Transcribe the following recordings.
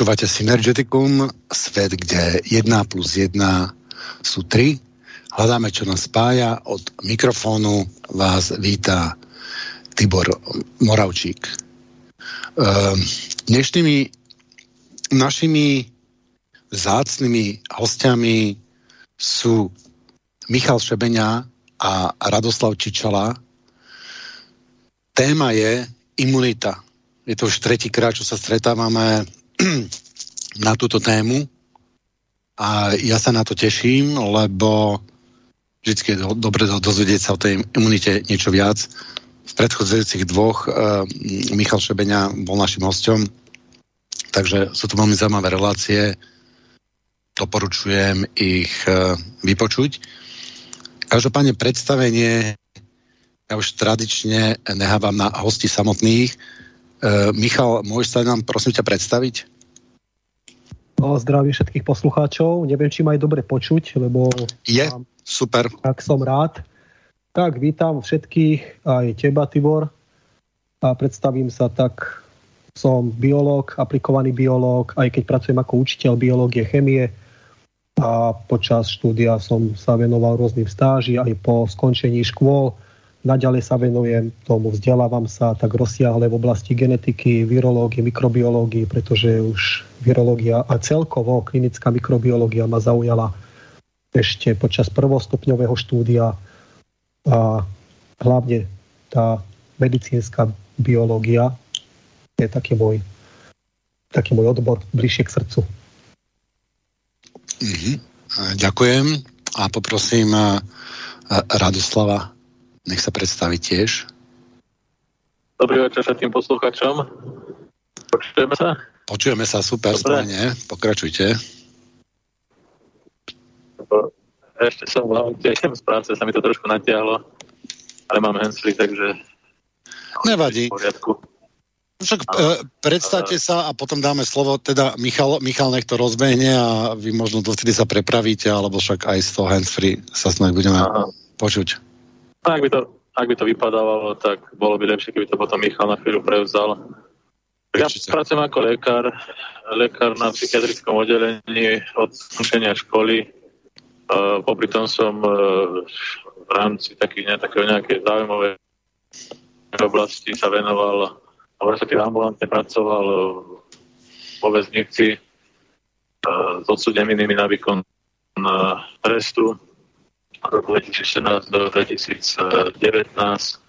Počúvate Synergeticum, svet, kde 1 plus 1 sú 3. Hľadáme, čo nás spája. Od mikrofónu vás víta Tibor Moravčík. Ehm, dnešnými našimi zácnými hostiami sú Michal Šebenia a Radoslav Čičala. Téma je imunita. Je to už tretíkrát, čo sa stretávame na túto tému a ja sa na to teším, lebo vždy je do, dobre dozvedieť sa o tej imunite niečo viac. V predchádzajúcich dvoch uh, Michal Šebenia bol našim hostom, takže sú to veľmi zaujímavé relácie. Doporučujem ich uh, vypočuť. Každopádne predstavenie ja už tradične nehávam na hosti samotných. Uh, Michal, môžeš sa nám prosím ťa predstaviť? Zdravím všetkých poslucháčov. Neviem, či ma aj dobre počuť, lebo... Je, mám, super. Tak som rád. Tak, vítam všetkých, aj teba, Tibor. A predstavím sa tak, som biológ, aplikovaný biológ, aj keď pracujem ako učiteľ biológie, chemie. A počas štúdia som sa venoval rôznym stáži, aj po skončení škôl Naďalej sa venujem tomu, vzdelávam sa tak rozsiahle v oblasti genetiky, virológie, mikrobiológie, pretože už virológia a celkovo klinická mikrobiológia ma zaujala ešte počas prvostupňového štúdia a hlavne tá medicínska biológia je taký môj, taký môj odbor bližšie k srdcu. Mm-hmm. Ďakujem a poprosím Radoslava nech sa predstaví tiež. Dobrý večer všetkým posluchačom. Počujeme sa? Počujeme sa, super, spojne. Pokračujte. Ešte som v aute, z práce, sa mi to trošku natiahlo, ale mám handsfree, takže... Nevadí. Však e, predstavte sa a potom dáme slovo, teda Michal, Michal nech to rozbehne a vy možno dovtedy sa prepravíte, alebo však aj z toho handsfree sa snad budeme Aha. počuť. Ak by, to, ak by to vypadávalo, tak bolo by lepšie, keby to potom Michal na chvíľu prevzal. Ja pracujem ako lekár, lekár na psychiatrickom oddelení od skončenia školy. Uh, popri tom som uh, v rámci takých, ne, takého nejakej zaujímavej oblasti sa venoval, respektíve ambulantne pracoval vo väznici uh, s odsudenými na výkon trestu roku 2014 do 2019.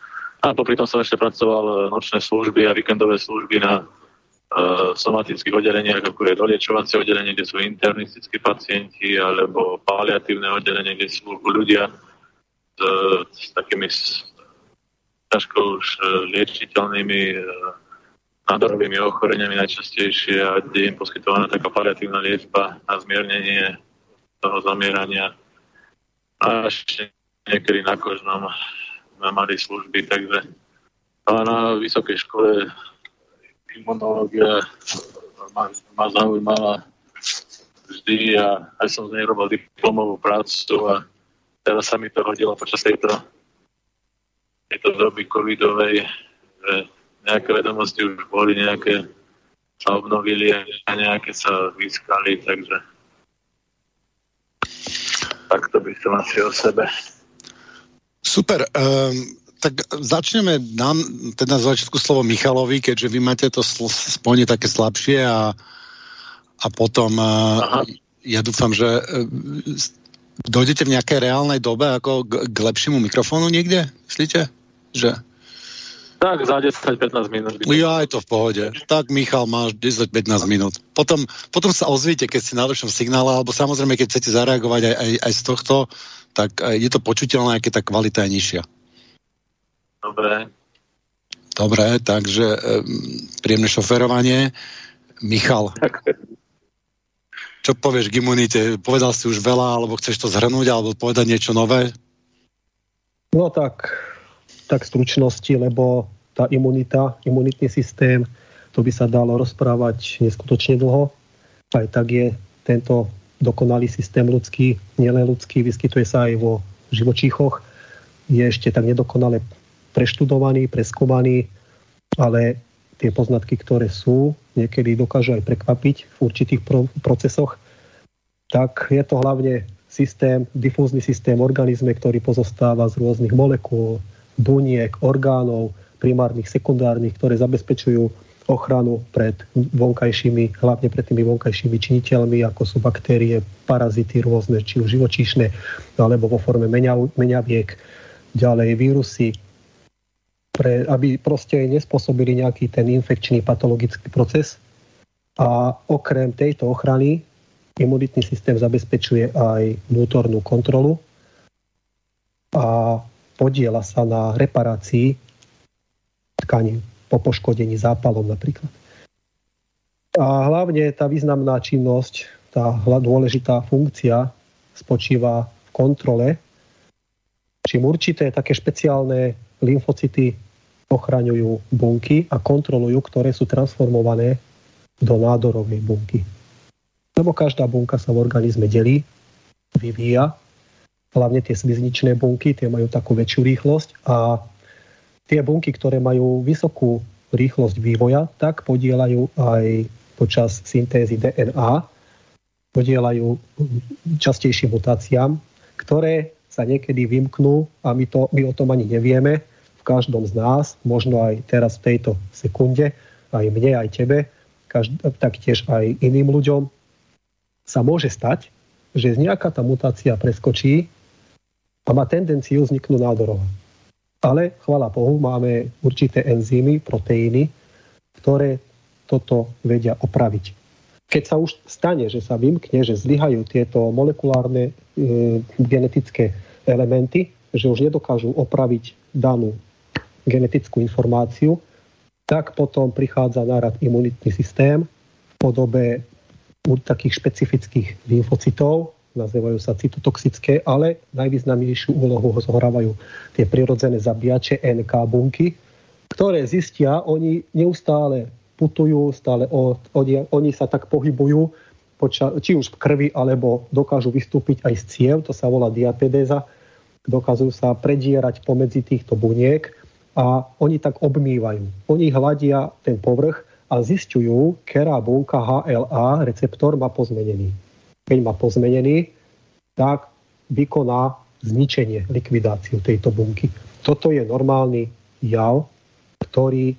A popri tom som ešte pracoval nočné služby a víkendové služby na uh, somatických oddeleniach, ako je doliečovacie oddelenie, kde sú internistickí pacienti, alebo paliatívne oddelenie, kde sú ľudia s, s takými ťažko už e, liečiteľnými uh, nádorovými ochoreniami najčastejšie a kde im poskytovaná taká paliatívna liečba na zmiernenie toho zamierania a ešte niekedy na kožnom sme mali služby, takže ale na vysokej škole imunológia ma, ma zaujímala vždy a aj som z nej robil diplomovú prácu a teraz sa mi to hodilo počas tejto, tejto doby covidovej, že nejaké vedomosti už boli, nejaké sa obnovili a nejaké sa vyskali, takže to by som asi o sebe. Super. Um, tak začneme nám, teda z začiatku slovo Michalovi, keďže vy máte to spojenie také slabšie a, a potom uh, ja dúfam, že uh, dojdete v nejakej reálnej dobe ako k, k lepšiemu mikrofónu niekde, myslíte? Že tak, za 10-15 minút. Ja, je to v pohode. Tak, Michal, máš 10-15 minút. Potom, potom sa ozvíte, keď ste na lepšom signále, alebo samozrejme, keď chcete zareagovať aj, aj, aj z tohto, tak je to počuteľné, keď tá kvalita je nižšia. Dobre. Dobre, takže um, príjemné šoferovanie. Michal, tak. čo povieš k imunite? Povedal si už veľa, alebo chceš to zhrnúť, alebo povedať niečo nové? No tak, tak stručnosti, lebo tá imunita, imunitný systém, to by sa dalo rozprávať neskutočne dlho. Aj tak je tento dokonalý systém ľudský, nielen ľudský, vyskytuje sa aj vo živočíchoch, je ešte tak nedokonale preštudovaný, preskúmaný, ale tie poznatky, ktoré sú, niekedy dokážu aj prekvapiť v určitých pro- procesoch, tak je to hlavne systém, difúzny systém organizme, ktorý pozostáva z rôznych molekúl, buniek, orgánov, primárnych, sekundárnych, ktoré zabezpečujú ochranu pred vonkajšími, hlavne pred tými vonkajšími činiteľmi, ako sú baktérie, parazity rôzne, či už živočíšne, alebo vo forme meňaviek, ďalej vírusy, pre, aby proste nespôsobili nejaký ten infekčný patologický proces. A okrem tejto ochrany imunitný systém zabezpečuje aj vnútornú kontrolu a podiela sa na reparácii tkaní po poškodení zápalom napríklad. A hlavne tá významná činnosť, tá dôležitá funkcia spočíva v kontrole, čím určité také špeciálne lymfocyty ochraňujú bunky a kontrolujú, ktoré sú transformované do nádorovej bunky. Lebo každá bunka sa v organizme delí, vyvíja, hlavne tie slizničné bunky, tie majú takú väčšiu rýchlosť a tie bunky, ktoré majú vysokú rýchlosť vývoja, tak podielajú aj počas syntézy DNA, podielajú častejším mutáciám, ktoré sa niekedy vymknú a my, to, my o tom ani nevieme. V každom z nás, možno aj teraz v tejto sekunde, aj mne, aj tebe, každ- taktiež aj iným ľuďom, sa môže stať, že nejaká tá mutácia preskočí a má tendenciu vzniknúť nádorová. Ale, chvala Bohu, máme určité enzymy, proteíny, ktoré toto vedia opraviť. Keď sa už stane, že sa vymkne, že zlyhajú tieto molekulárne e, genetické elementy, že už nedokážu opraviť danú genetickú informáciu, tak potom prichádza nárad imunitný systém v podobe takých špecifických lymfocytov, nazývajú sa cytotoxické, ale najvýznamnejšiu úlohu zohrávajú tie prirodzené zabíjače NK bunky, ktoré zistia, oni neustále putujú, stále od, od, oni sa tak pohybujú, poča, či už v krvi, alebo dokážu vystúpiť aj z ciev, to sa volá diapedéza, dokážu sa predierať pomedzi týchto buniek a oni tak obmývajú. Oni hľadia ten povrch a zistujú, ktorá bunka HLA receptor má pozmenený keď má pozmenený, tak vykoná zničenie, likvidáciu tejto bunky. Toto je normálny jav, ktorý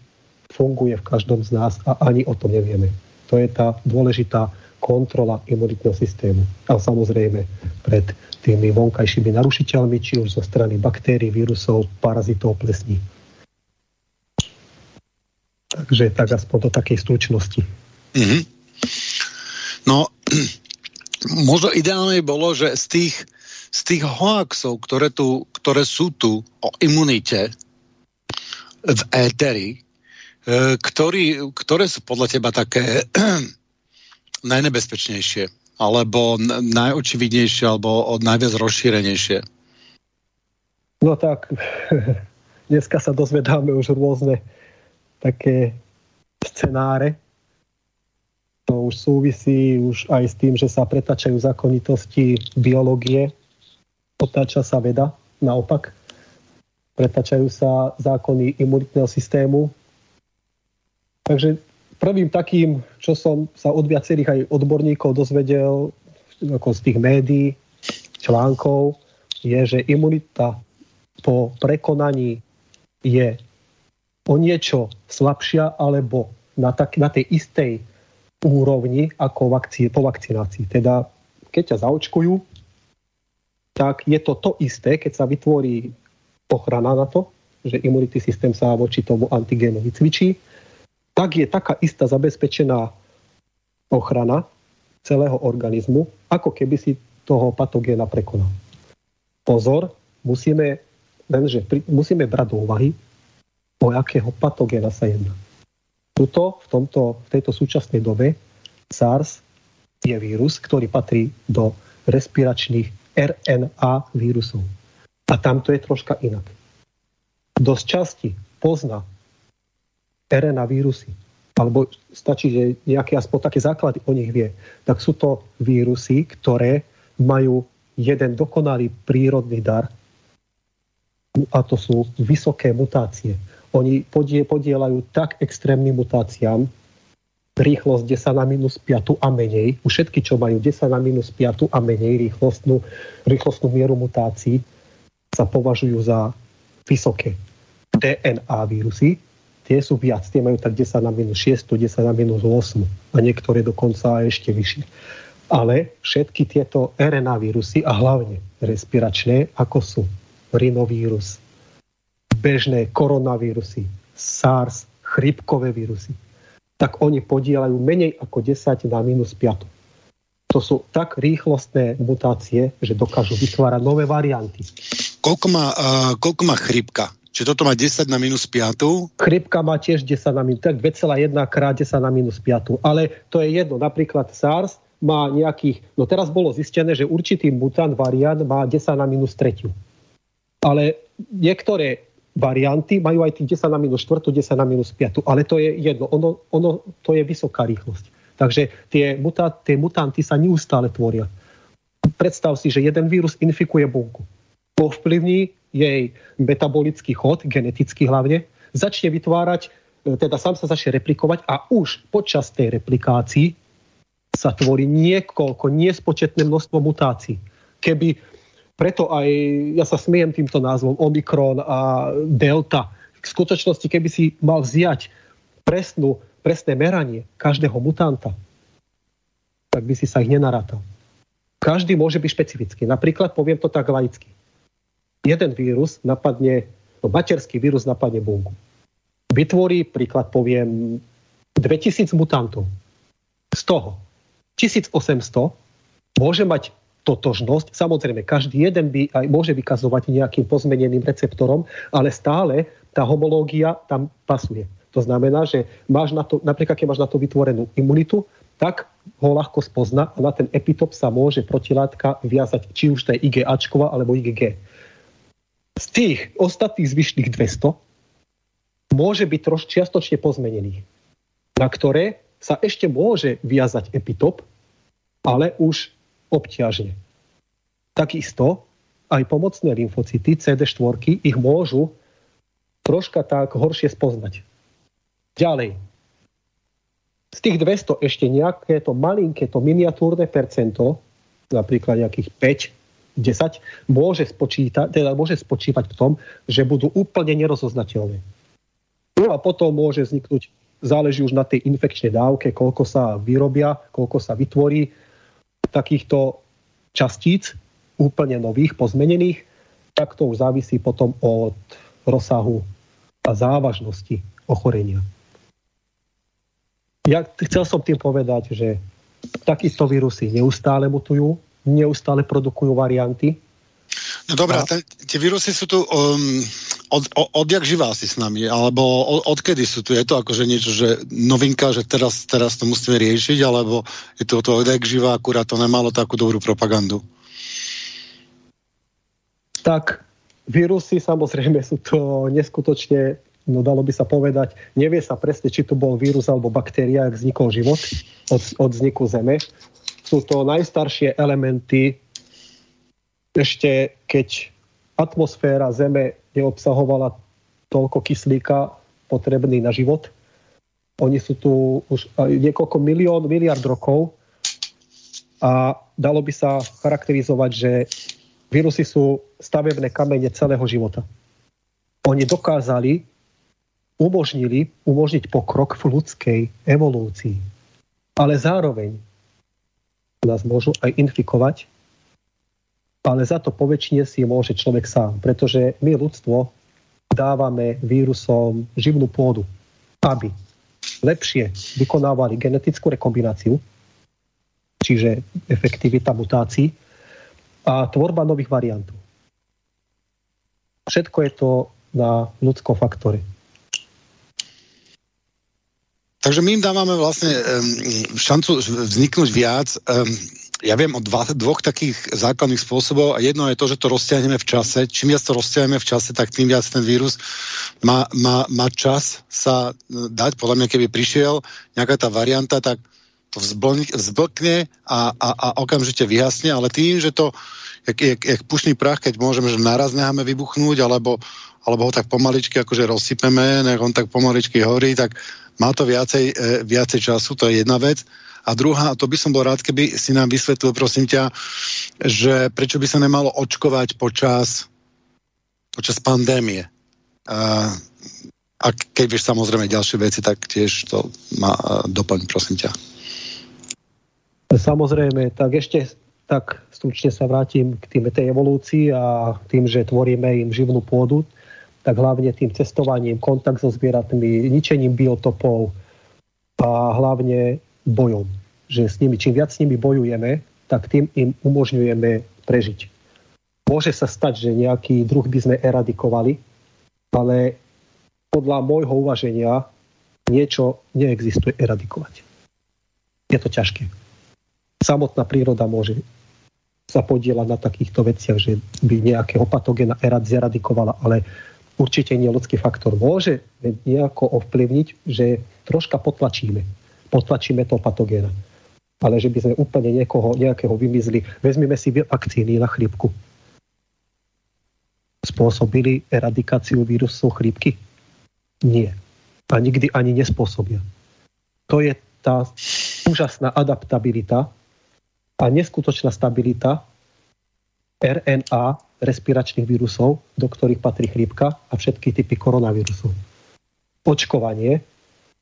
funguje v každom z nás a ani o tom nevieme. To je tá dôležitá kontrola imunitného systému. A samozrejme pred tými vonkajšími narušiteľmi, či už zo strany baktérií, vírusov, parazitov, plesní. Takže tak aspoň do takej stručnosti. Mm-hmm. No, možno ideálne bolo, že z tých, z tých hoaxov, ktoré, tu, ktoré sú tu o imunite v éteri, e, ktorý, ktoré sú podľa teba také najnebezpečnejšie, alebo najočividnejšie, alebo najviac rozšírenejšie? No tak, dneska sa dozvedáme už rôzne také scenáre, to už súvisí už aj s tým, že sa pretačajú zákonitosti biológie, otáča sa veda, naopak. Pretačajú sa zákony imunitného systému. Takže prvým takým, čo som sa od viacerých aj odborníkov dozvedel, ako z tých médií, článkov, je, že imunita po prekonaní je o niečo slabšia alebo na, tak, na tej istej úrovni ako vakcí, po vakcinácii. Teda keď ťa zaočkujú, tak je to to isté, keď sa vytvorí ochrana na to, že imunitný systém sa voči tomu antigénu vycvičí, tak je taká istá zabezpečená ochrana celého organizmu, ako keby si toho patogéna prekonal. Pozor, musíme, lenže musíme brať do úvahy, o akého patogéna sa jedná. Tuto, v, tomto, v tejto súčasnej dobe SARS je vírus, ktorý patrí do respiračných RNA vírusov. A tam to je troška inak. Dosť časti pozná RNA vírusy, alebo stačí, že nejaké aspoň také základy o nich vie, tak sú to vírusy, ktoré majú jeden dokonalý prírodný dar a to sú vysoké mutácie. Oni podielajú tak extrémnym mutáciám, rýchlosť 10 na minus 5 a menej, u všetky, čo majú 10 na minus 5 a menej rýchlostnú, rýchlostnú mieru mutácií, sa považujú za vysoké. DNA vírusy, tie sú viac, tie majú tak 10 na minus 6, 10 na minus 8 a niektoré dokonca aj ešte vyššie. Ale všetky tieto RNA vírusy a hlavne respiračné, ako sú rinovírus, bežné koronavírusy, SARS, chrypkové vírusy, tak oni podielajú menej ako 10 na minus 5. To sú tak rýchlostné mutácie, že dokážu vytvárať nové varianty. Koľko má, uh, koľko má chrypka? Čiže toto má 10 na minus 5? Chrypka má tiež 10 na minus, tak 2,1 krát 10 na minus 5. Ale to je jedno. Napríklad SARS má nejakých, no teraz bolo zistené, že určitý mutant variant má 10 na minus 3. Ale niektoré varianty majú aj tých 10 na minus 4, 10 na minus 5, ale to je jedno, ono, ono to je vysoká rýchlosť. Takže tie, muta, tie mutanty sa neustále tvoria. Predstav si, že jeden vírus infikuje bunku. Povplyvní jej metabolický chod, genetický hlavne, začne vytvárať, e, teda sám sa začne replikovať a už počas tej replikácii sa tvorí niekoľko, nespočetné množstvo mutácií. Keby preto aj ja sa smiem týmto názvom Omikron a Delta. V skutočnosti, keby si mal vziať presnú, presné meranie každého mutanta, tak by si sa ich nenarátal. Každý môže byť špecifický. Napríklad, poviem to tak laicky. Jeden vírus napadne, no materský vírus napadne bunku. Vytvorí, príklad poviem, 2000 mutantov. Z toho 1800 môže mať totožnosť. Samozrejme, každý jeden by aj môže vykazovať nejakým pozmeneným receptorom, ale stále tá homológia tam pasuje. To znamená, že máš na to, napríklad keď máš na to vytvorenú imunitu, tak ho ľahko spozna a na ten epitop sa môže protilátka viazať, či už je IgAčková alebo IgG. Z tých ostatných zvyšných 200 môže byť troš čiastočne pozmenených, na ktoré sa ešte môže viazať epitop, ale už obťažne. Takisto aj pomocné lymfocyty CD4 ich môžu troška tak horšie spoznať. Ďalej. Z tých 200 ešte nejaké to malinké, to miniatúrne percento, napríklad nejakých 5, 10, môže, spočítať, teda môže spočívať v tom, že budú úplne nerozoznateľné. No a potom môže vzniknúť, záleží už na tej infekčnej dávke, koľko sa vyrobia, koľko sa vytvorí, takýchto častíc, úplne nových, pozmenených, tak to už závisí potom od rozsahu a závažnosti ochorenia. Ja chcel som tým povedať, že takisto vírusy neustále mutujú, neustále produkujú varianty. No dobrá, a... tie vírusy sú tu um, od, od, odjak živá si s nami, alebo od, odkedy sú tu? Je to akože niečo, že novinka, že teraz, teraz to musíme riešiť, alebo je to, to odjak živá, akurát to nemalo takú dobrú propagandu? Tak, vírusy samozrejme sú to neskutočne, no dalo by sa povedať, nevie sa presne, či to bol vírus alebo baktéria, ak vznikol život od, od vzniku Zeme. Sú to najstaršie elementy, ešte keď atmosféra Zeme neobsahovala toľko kyslíka potrebný na život. Oni sú tu už niekoľko milión, miliard rokov a dalo by sa charakterizovať, že vírusy sú stavebné kamene celého života. Oni dokázali, umožnili umožniť pokrok v ľudskej evolúcii. Ale zároveň nás môžu aj infikovať ale za to poväčšine si môže človek sám, pretože my ľudstvo dávame vírusom živnú pôdu, aby lepšie vykonávali genetickú rekombináciu, čiže efektivita mutácií a tvorba nových variantov. Všetko je to na ľudskom faktore. Takže my im dávame vlastne šancu vzniknúť viac. Ja viem o dva, dvoch takých základných spôsobov a jedno je to, že to rozťahneme v čase. Čím viac to rozťahneme v čase, tak tým viac ten vírus má, má, má čas sa e, dať. Podľa mňa, keby prišiel nejaká tá varianta, tak to vzblkne a, a, a okamžite vyhasne, ale tým, že to, jak, jak, jak pušný prach, keď môžeme, že naraz necháme vybuchnúť, alebo, alebo ho tak pomaličky akože rozsypeme, nech on tak pomaličky horí, tak má to viacej, e, viacej času, to je jedna vec. A druhá, a to by som bol rád, keby si nám vysvetlil, prosím ťa, že prečo by sa nemalo očkovať počas, počas pandémie. A, a keď vieš samozrejme ďalšie veci, tak tiež to má doplň, prosím ťa. Samozrejme, tak ešte tak stručne sa vrátim k tým, tej evolúcii a tým, že tvoríme im živnú pôdu, tak hlavne tým cestovaním, kontakt so zvieratmi, ničením biotopov a hlavne bojom. Že s nimi, čím viac s nimi bojujeme, tak tým im umožňujeme prežiť. Môže sa stať, že nejaký druh by sme eradikovali, ale podľa môjho uvaženia niečo neexistuje eradikovať. Je to ťažké. Samotná príroda môže sa podielať na takýchto veciach, že by nejakého patogena eradikovala, ale určite nie ľudský faktor. Môže nejako ovplyvniť, že troška potlačíme. Potlačíme toho patogéna. Ale že by sme úplne niekoho, nejakého vymizli. Vezmime si vakcíny na chrípku. Spôsobili eradikáciu vírusu chrípky? Nie. A nikdy ani nespôsobia. To je tá úžasná adaptabilita a neskutočná stabilita RNA respiračných vírusov, do ktorých patrí chrípka a všetky typy koronavírusov. Očkovanie.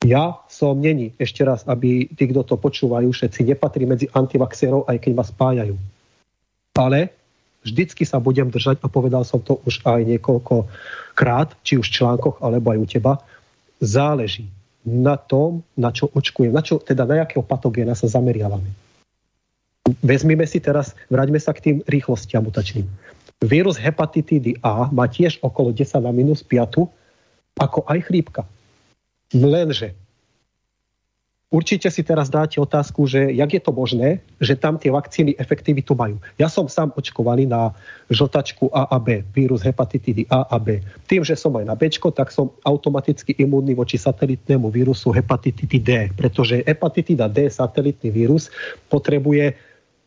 Ja som není, ešte raz, aby tí, kto to počúvajú, všetci nepatrí medzi antivaxerov, aj keď ma spájajú. Ale vždycky sa budem držať, a povedal som to už aj niekoľko krát, či už v článkoch, alebo aj u teba, záleží na tom, na čo očkujem, na čo, teda na jakého patogéna sa zameriavame. Vezmime si teraz, vráťme sa k tým rýchlostiam mutačným. Vírus hepatitídy A má tiež okolo 10 na minus 5, ako aj chrípka. Lenže Určite si teraz dáte otázku, že jak je to možné, že tam tie vakcíny efektivitu majú. Ja som sám očkovaný na žltačku A a B, vírus hepatitidy A a B. Tým, že som aj na B, tak som automaticky imúnny voči satelitnému vírusu hepatitidy D, pretože hepatitida D, satelitný vírus, potrebuje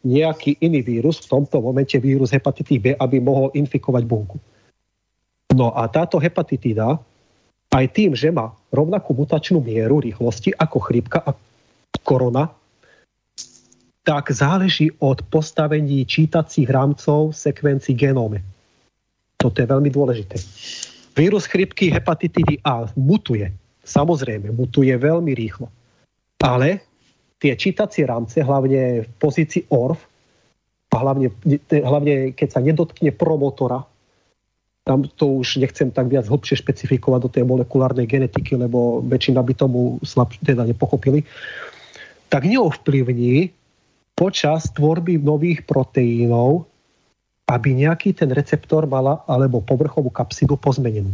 nejaký iný vírus, v tomto momente vírus hepatitidy B, aby mohol infikovať bunku. No a táto hepatitída aj tým, že má rovnakú mutačnú mieru rýchlosti ako chrípka a korona, tak záleží od postavení čítacích rámcov sekvencií genóme. Toto je veľmi dôležité. Vírus chrypky hepatitidy A mutuje. Samozrejme, mutuje veľmi rýchlo. Ale tie čítacie rámce, hlavne v pozícii ORF, a hlavne, hlavne keď sa nedotkne promotora tam to už nechcem tak viac hlbšie špecifikovať do tej molekulárnej genetiky, lebo väčšina by tomu slab, teda nepochopili, tak neovplyvní počas tvorby nových proteínov, aby nejaký ten receptor mala alebo povrchovú kapsidu pozmenenú.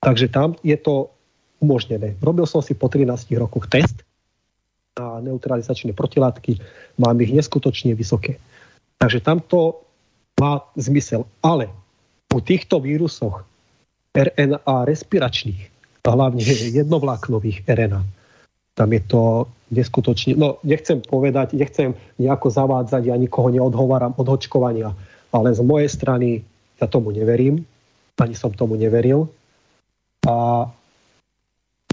Takže tam je to umožnené. Robil som si po 13 rokoch test na neutralizačné protilátky, mám ich neskutočne vysoké. Takže tamto má zmysel. Ale u týchto vírusoch RNA respiračných, a hlavne jednovláknových RNA, tam je to neskutočne, no nechcem povedať, nechcem nejako zavádzať, ja nikoho neodhováram od očkovania, ale z mojej strany ja tomu neverím, ani som tomu neveril. A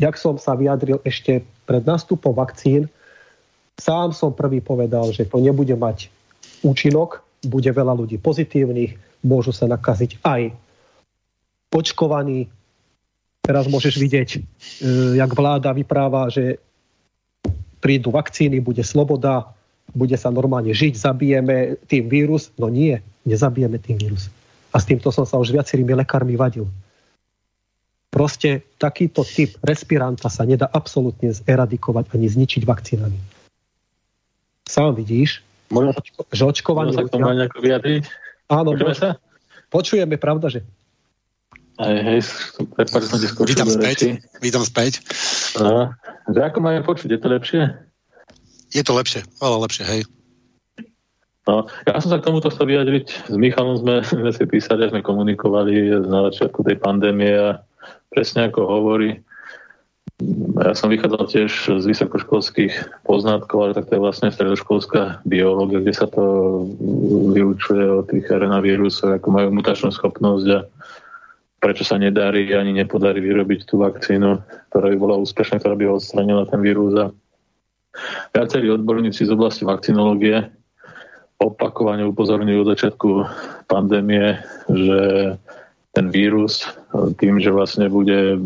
jak som sa vyjadril ešte pred nástupom vakcín, sám som prvý povedal, že to nebude mať účinok, bude veľa ľudí pozitívnych, môžu sa nakaziť aj očkovaní. Teraz môžeš vidieť, e, jak vláda vypráva, že prídu vakcíny, bude sloboda, bude sa normálne žiť, zabijeme tým vírus. No nie, nezabijeme tým vírus. A s týmto som sa už viacerými lekármi vadil. Proste takýto typ respiranta sa nedá absolútne zeradikovať ani zničiť vakcínami. Sám vidíš, Môžem, že očkovanie... Môžem Áno, Počujeme sa? Počujeme, pravda, že? Hej, hej, prepáč, som ti skočil Vítam späť, vítam späť. No, že ako máme počuť, je to lepšie? Je to lepšie, ale lepšie, hej. No, ja som sa k tomuto chcel vyjadriť. S Michalom sme, sme si písali, sme komunikovali na začiatku tej pandémie a presne ako hovorí, ja som vychádzal tiež z vysokoškolských poznatkov, ale tak to je vlastne stredoškolská biológia, kde sa to vyučuje o tých RNA vírusoch, ako majú mutačnú schopnosť a prečo sa nedarí ani nepodarí vyrobiť tú vakcínu, ktorá by bola úspešná, ktorá by odstranila ten vírus. A viacerí odborníci z oblasti vakcinológie opakovane upozorňujú od začiatku pandémie, že ten vírus tým, že vlastne bude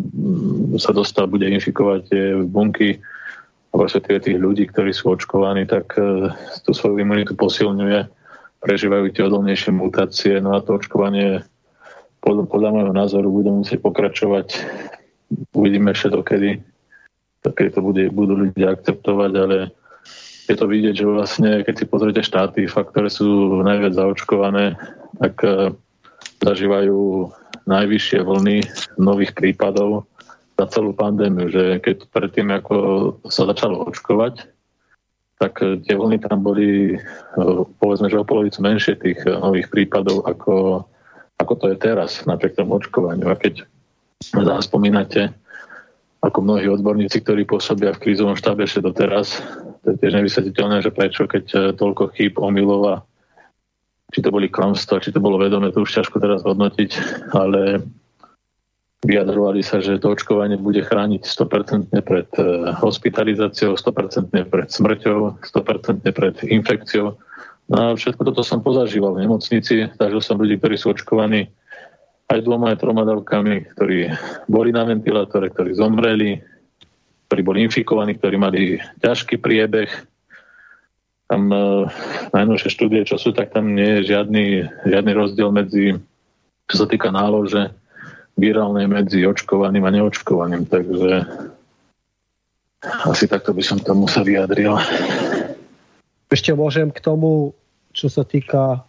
sa dostať, bude infikovať tie bunky respektíve tých ľudí, ktorí sú očkovaní, tak e, tú svoju imunitu posilňuje, prežívajú tie odolnejšie mutácie, no a to očkovanie podľa, podľa môjho názoru bude musieť pokračovať. Uvidíme ešte dokedy, dokedy to bude, budú ľudia akceptovať, ale je to vidieť, že vlastne, keď si pozriete štáty, fakt, ktoré sú najviac zaočkované, tak e, zažívajú najvyššie vlny nových prípadov za celú pandémiu, že keď predtým, ako sa začalo očkovať, tak tie vlny tam boli, povedzme, že o polovicu menšie tých nových prípadov, ako, ako to je teraz, napriek tomu očkovaniu. A keď zaspomínate, ako mnohí odborníci, ktorí pôsobia v krízovom štábe ešte doteraz, to je tiež nevysvetliteľné, že prečo, keď toľko chýb, omylov či to boli klamstvá, či to bolo vedomé, to už ťažko teraz hodnotiť, ale vyjadrovali sa, že to očkovanie bude chrániť 100% pred eh, hospitalizáciou, 100% pred smrťou, 100% pred infekciou. No a všetko toto som pozažíval v nemocnici, zažil som ľudí, ktorí sú očkovaní aj dvoma, aj troma dávkami, ktorí boli na ventilátore, ktorí zomreli, ktorí boli infikovaní, ktorí mali ťažký priebeh, tam uh, najnovšie štúdie, čo sú, tak tam nie je žiadny, žiadny rozdiel medzi, čo sa týka nálože virálnej medzi očkovaným a neočkovaným. Takže asi takto by som tomu sa vyjadril. Ešte môžem k tomu, čo sa týka,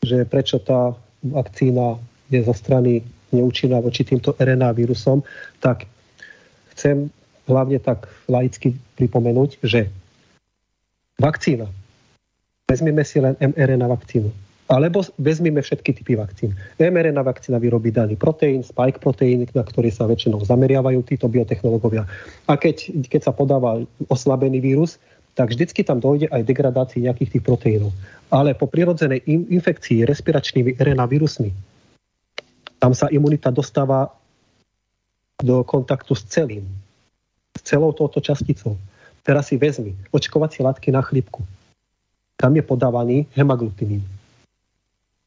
že prečo tá vakcína je zo strany neúčinná voči týmto RNA vírusom, tak chcem hlavne tak laicky pripomenúť, že vakcína Vezmeme si len mRNA vakcínu. Alebo vezmeme všetky typy vakcín. mRNA vakcína vyrobí daný proteín, spike proteín, na ktorý sa väčšinou zameriavajú títo biotechnológovia. A keď, keď sa podáva oslabený vírus, tak vždycky tam dojde aj degradácii nejakých tých proteínov. Ale po prirodzenej infekcii respiračnými RNA vírusmi, tam sa imunita dostáva do kontaktu s celým, s celou touto časticou. Teraz si vezmi očkovacie látky na chlípku tam je podávaný hemaglutinín.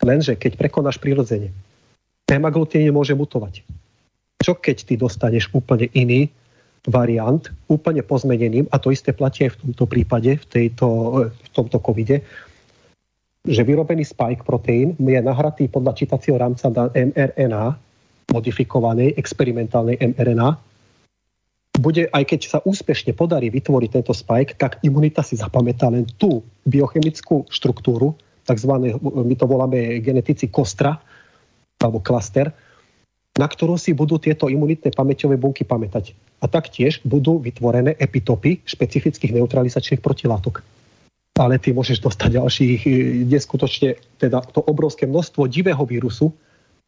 Lenže keď prekonáš prirodzene, hemaglutinín môže mutovať. Čo keď ty dostaneš úplne iný variant, úplne pozmeneným, a to isté platí aj v tomto prípade, v, tejto, v tomto covide, že vyrobený spike proteín je nahratý podľa čítacieho rámca na mRNA, modifikovanej experimentálnej mRNA, bude, aj keď sa úspešne podarí vytvoriť tento spike, tak imunita si zapamätá len tú biochemickú štruktúru, takzvané, my to voláme genetici kostra, alebo klaster, na ktorú si budú tieto imunitné pamäťové bunky pamätať. A taktiež budú vytvorené epitopy špecifických neutralizačných protilátok. Ale ty môžeš dostať ďalších, neskutočne, teda to obrovské množstvo divého vírusu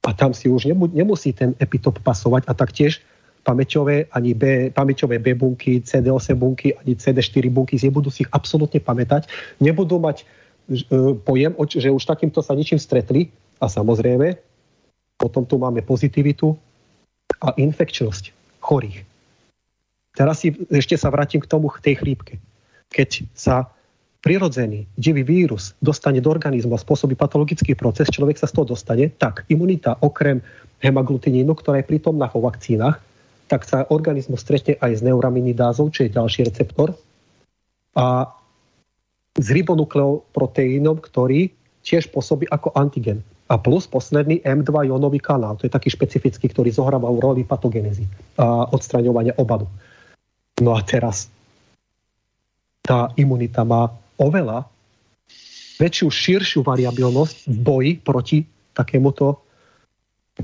a tam si už nemusí ten epitop pasovať a taktiež pamäťové, ani B, pamäťové B bunky, CD8 bunky, ani CD4 bunky, nebudú si ich absolútne pamätať, nebudú mať e, pojem, že už takýmto sa ničím stretli a samozrejme potom tu máme pozitivitu a infekčnosť chorých. Teraz si, ešte sa vrátim k tomu, k tej chrípke. Keď sa prirodzený divý vírus dostane do organizmu a spôsobí patologický proces, človek sa z toho dostane, tak imunita okrem hemaglutinínu, ktorá je prítomná vo vakcínach, tak sa organizmus stretne aj s neuraminidázou, čo je ďalší receptor, a s ribonukleoproteínom, ktorý tiež pôsobí ako antigen. A plus posledný M2 ionový kanál, to je taký špecifický, ktorý zohráva roli patogenezy a odstraňovania obadu. No a teraz tá imunita má oveľa väčšiu, širšiu variabilnosť v boji proti takémuto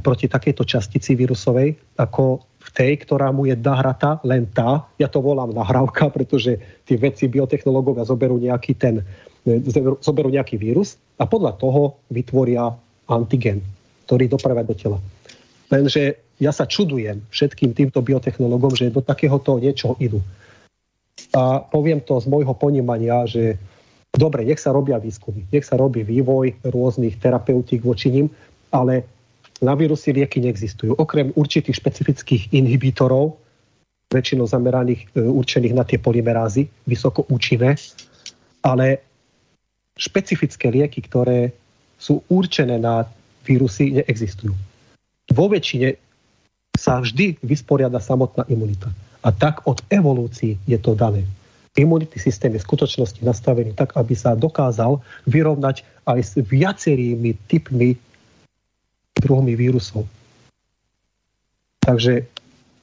proti takejto častici vírusovej, ako v tej, ktorá mu je nahratá len tá, ja to volám nahrávka, pretože tie veci biotechnológovia zoberú nejaký ten, zoberú nejaký vírus a podľa toho vytvoria antigen, ktorý dopravia do tela. Lenže ja sa čudujem všetkým týmto biotechnológom, že do takéhoto niečoho idú. A poviem to z môjho ponímania, že dobre, nech sa robia výskumy, nech sa robí vývoj rôznych terapeutík voči ním, ale na vírusy lieky neexistujú. Okrem určitých špecifických inhibitorov, väčšinou zameraných, e, určených na tie polymerázy, vysoko účinné, ale špecifické lieky, ktoré sú určené na vírusy, neexistujú. Vo väčšine sa vždy vysporiada samotná imunita. A tak od evolúcií je to dané. Imunitný systém je v skutočnosti nastavený tak, aby sa dokázal vyrovnať aj s viacerými typmi druhmi vírusov. Takže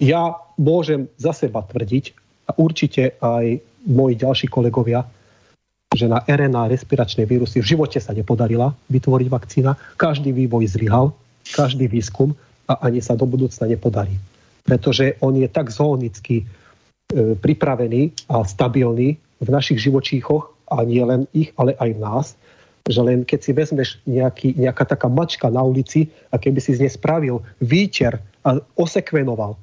ja môžem za seba tvrdiť, a určite aj moji ďalší kolegovia, že na RNA respiračné vírusy v živote sa nepodarila vytvoriť vakcína. Každý vývoj zlyhal, každý výskum a ani sa do budúcna nepodarí. Pretože on je tak zoonicky e, pripravený a stabilný v našich živočíchoch a nie len ich, ale aj v nás, že len keď si vezmeš nejaký, nejaká taká mačka na ulici a keby si z nej spravil výčer a osekvenoval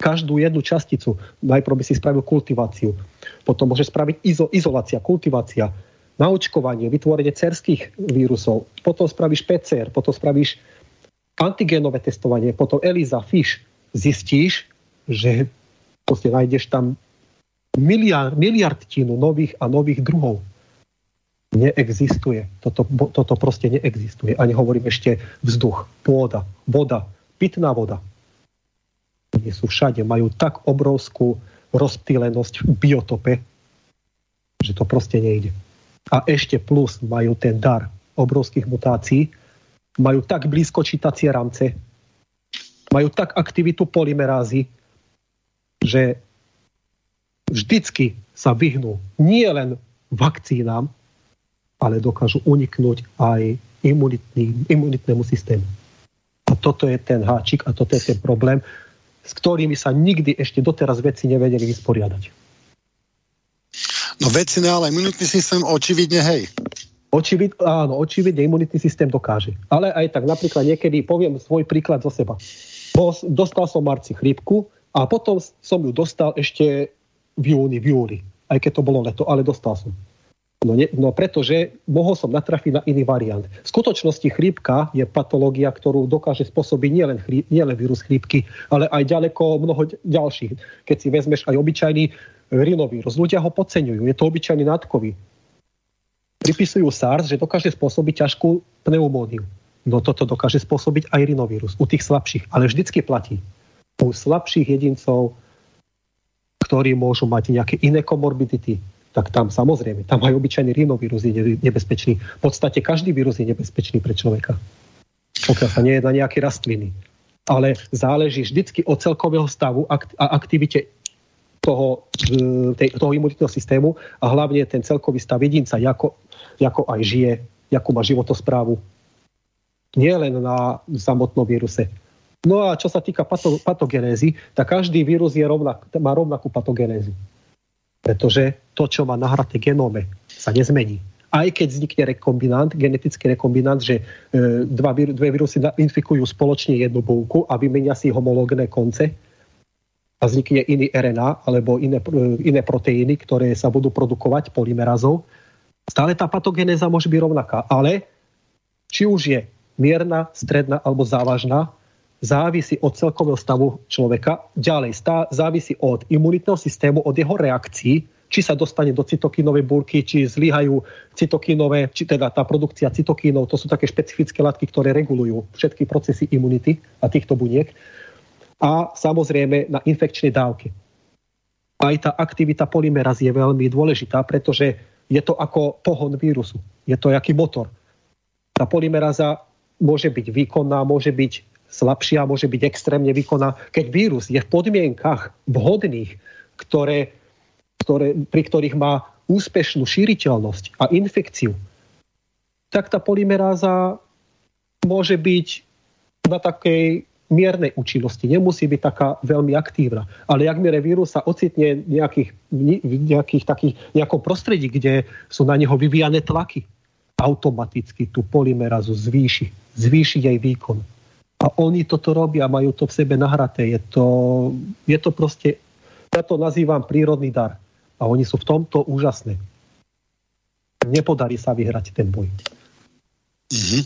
každú jednu časticu. Najprv by si spravil kultiváciu. Potom môže spraviť izo, izolácia, kultivácia, naočkovanie, vytvorenie cerských vírusov. Potom spravíš PCR, potom spravíš antigénové testovanie, potom ELISA, FISH. Zistíš, že proste nájdeš tam miliard, miliardtinu nových a nových druhov. Neexistuje. Toto, toto proste neexistuje. Ani hovorím ešte vzduch, pôda, voda, pitná voda oni sú všade, majú tak obrovskú rozptýlenosť v biotope, že to proste nejde. A ešte plus majú ten dar obrovských mutácií, majú tak blízko čítacie rámce, majú tak aktivitu polymerázy, že vždycky sa vyhnú nie len vakcínám, ale dokážu uniknúť aj imunitný, imunitnému systému. A toto je ten háčik a toto je ten problém, s ktorými sa nikdy ešte doteraz veci nevedeli vysporiadať. No veci ne, ale imunitný systém očividne hej. Očivid, áno, očividne imunitný systém dokáže. Ale aj tak napríklad niekedy poviem svoj príklad zo seba. Dostal som marci chrípku a potom som ju dostal ešte v júni, v júli. Aj keď to bolo leto, ale dostal som. No, ne, no pretože mohol som natrafiť na iný variant. V skutočnosti chrípka je patológia, ktorú dokáže spôsobiť nielen, nielen vírus chrípky, ale aj ďaleko mnoho ďalších. Keď si vezmeš aj obyčajný rinovírus. Ľudia ho podceňujú. Je to obyčajný nádkový. Pripisujú SARS, že dokáže spôsobiť ťažkú pneumóniu. No toto dokáže spôsobiť aj rinovírus u tých slabších. Ale vždycky platí. U slabších jedincov, ktorí môžu mať nejaké iné komorbidity, tak tam samozrejme, tam aj obyčajný rinovírus je nebezpečný. V podstate každý vírus je nebezpečný pre človeka. Pokiaľ sa nie je na nejaké rastliny. Ale záleží vždycky od celkového stavu a aktivite toho, e, tej, toho imunitného systému a hlavne ten celkový stav jedinca, ako, ako aj žije, ako má životosprávu. Nie len na samotnom víruse. No a čo sa týka pato, patogenézy, tak každý vírus je rovnak, má rovnakú patogenézu. Pretože to, čo má nahraté genóme, sa nezmení. Aj keď vznikne rekombinant, genetický rekombinant, že e, dva, dve vírusy infikujú spoločne jednu búku a vymenia si homologné konce a vznikne iný RNA alebo iné, e, iné proteíny, ktoré sa budú produkovať polymerazou, stále tá patogenéza môže byť rovnaká. Ale či už je mierna, stredná alebo závažná, závisí od celkového stavu človeka. Ďalej, stá, závisí od imunitného systému, od jeho reakcií, či sa dostane do cytokínovej búrky, či zlyhajú cytokínové, či teda tá produkcia cytokínov, to sú také špecifické látky, ktoré regulujú všetky procesy imunity a týchto buniek. A samozrejme na infekčnej dávke. Aj tá aktivita polymeraz je veľmi dôležitá, pretože je to ako pohon vírusu. Je to jaký motor. Tá polymeraza môže byť výkonná, môže byť slabšia, môže byť extrémne výkonná. Keď vírus je v podmienkach vhodných, ktoré, ktoré, pri ktorých má úspešnú šíriteľnosť a infekciu, tak tá polymeráza môže byť na takej miernej účinnosti. Nemusí byť taká veľmi aktívna. Ale jakmile vírus sa ocitne nejakých, nejakých takých, nejakom prostredí, kde sú na neho vyvíjane tlaky, automaticky tú polymerázu zvýši. Zvýši jej výkon. A oni toto robia, majú to v sebe nahraté. Je to, je to proste, ja to nazývam prírodný dar. A oni sú v tomto úžasné. Nepodarí sa vyhrať ten boj. Mm-hmm.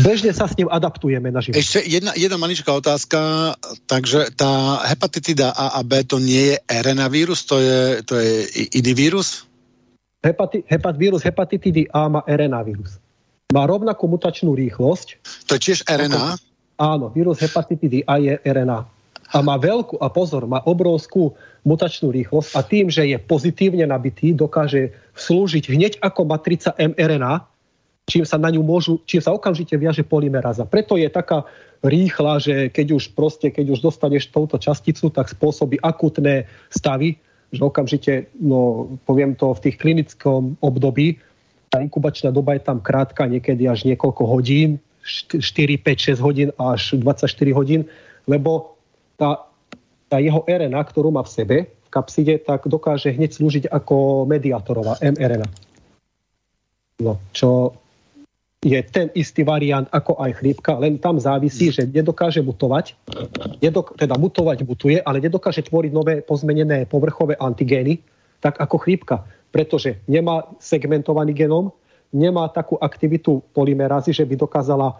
Bežne sa s ním adaptujeme na život. Ešte jedna, jedna maličká otázka. Takže tá hepatitida A a B to nie je RNA vírus, to je, to je iný vírus? Hepati, hepat, vírus hepatitidy A má RNA vírus. Má rovnakú mutačnú rýchlosť. To je tiež RNA? Ako, áno, vírus hepatitidy A je RNA. A má veľkú, a pozor, má obrovskú mutačnú rýchlosť a tým, že je pozitívne nabitý, dokáže slúžiť hneď ako matrica mRNA, čím sa na ňu môžu, čím sa okamžite viaže polymeráza. Preto je taká rýchla, že keď už proste, keď už dostaneš touto časticu, tak spôsobí akutné stavy, že okamžite, no poviem to v tých klinickom období, tá inkubačná doba je tam krátka, niekedy až niekoľko hodín, 4, 5, 6 hodín až 24 hodín, lebo tá, tá jeho RNA, ktorú má v sebe, v kapside, tak dokáže hneď slúžiť ako mediátorová mRNA. No, čo je ten istý variant ako aj chrípka, len tam závisí, že nedokáže mutovať, nedok- teda mutovať mutuje, ale nedokáže tvoriť nové pozmenené povrchové antigény, tak ako chrípka, pretože nemá segmentovaný genom, nemá takú aktivitu polymerázy, že by dokázala e,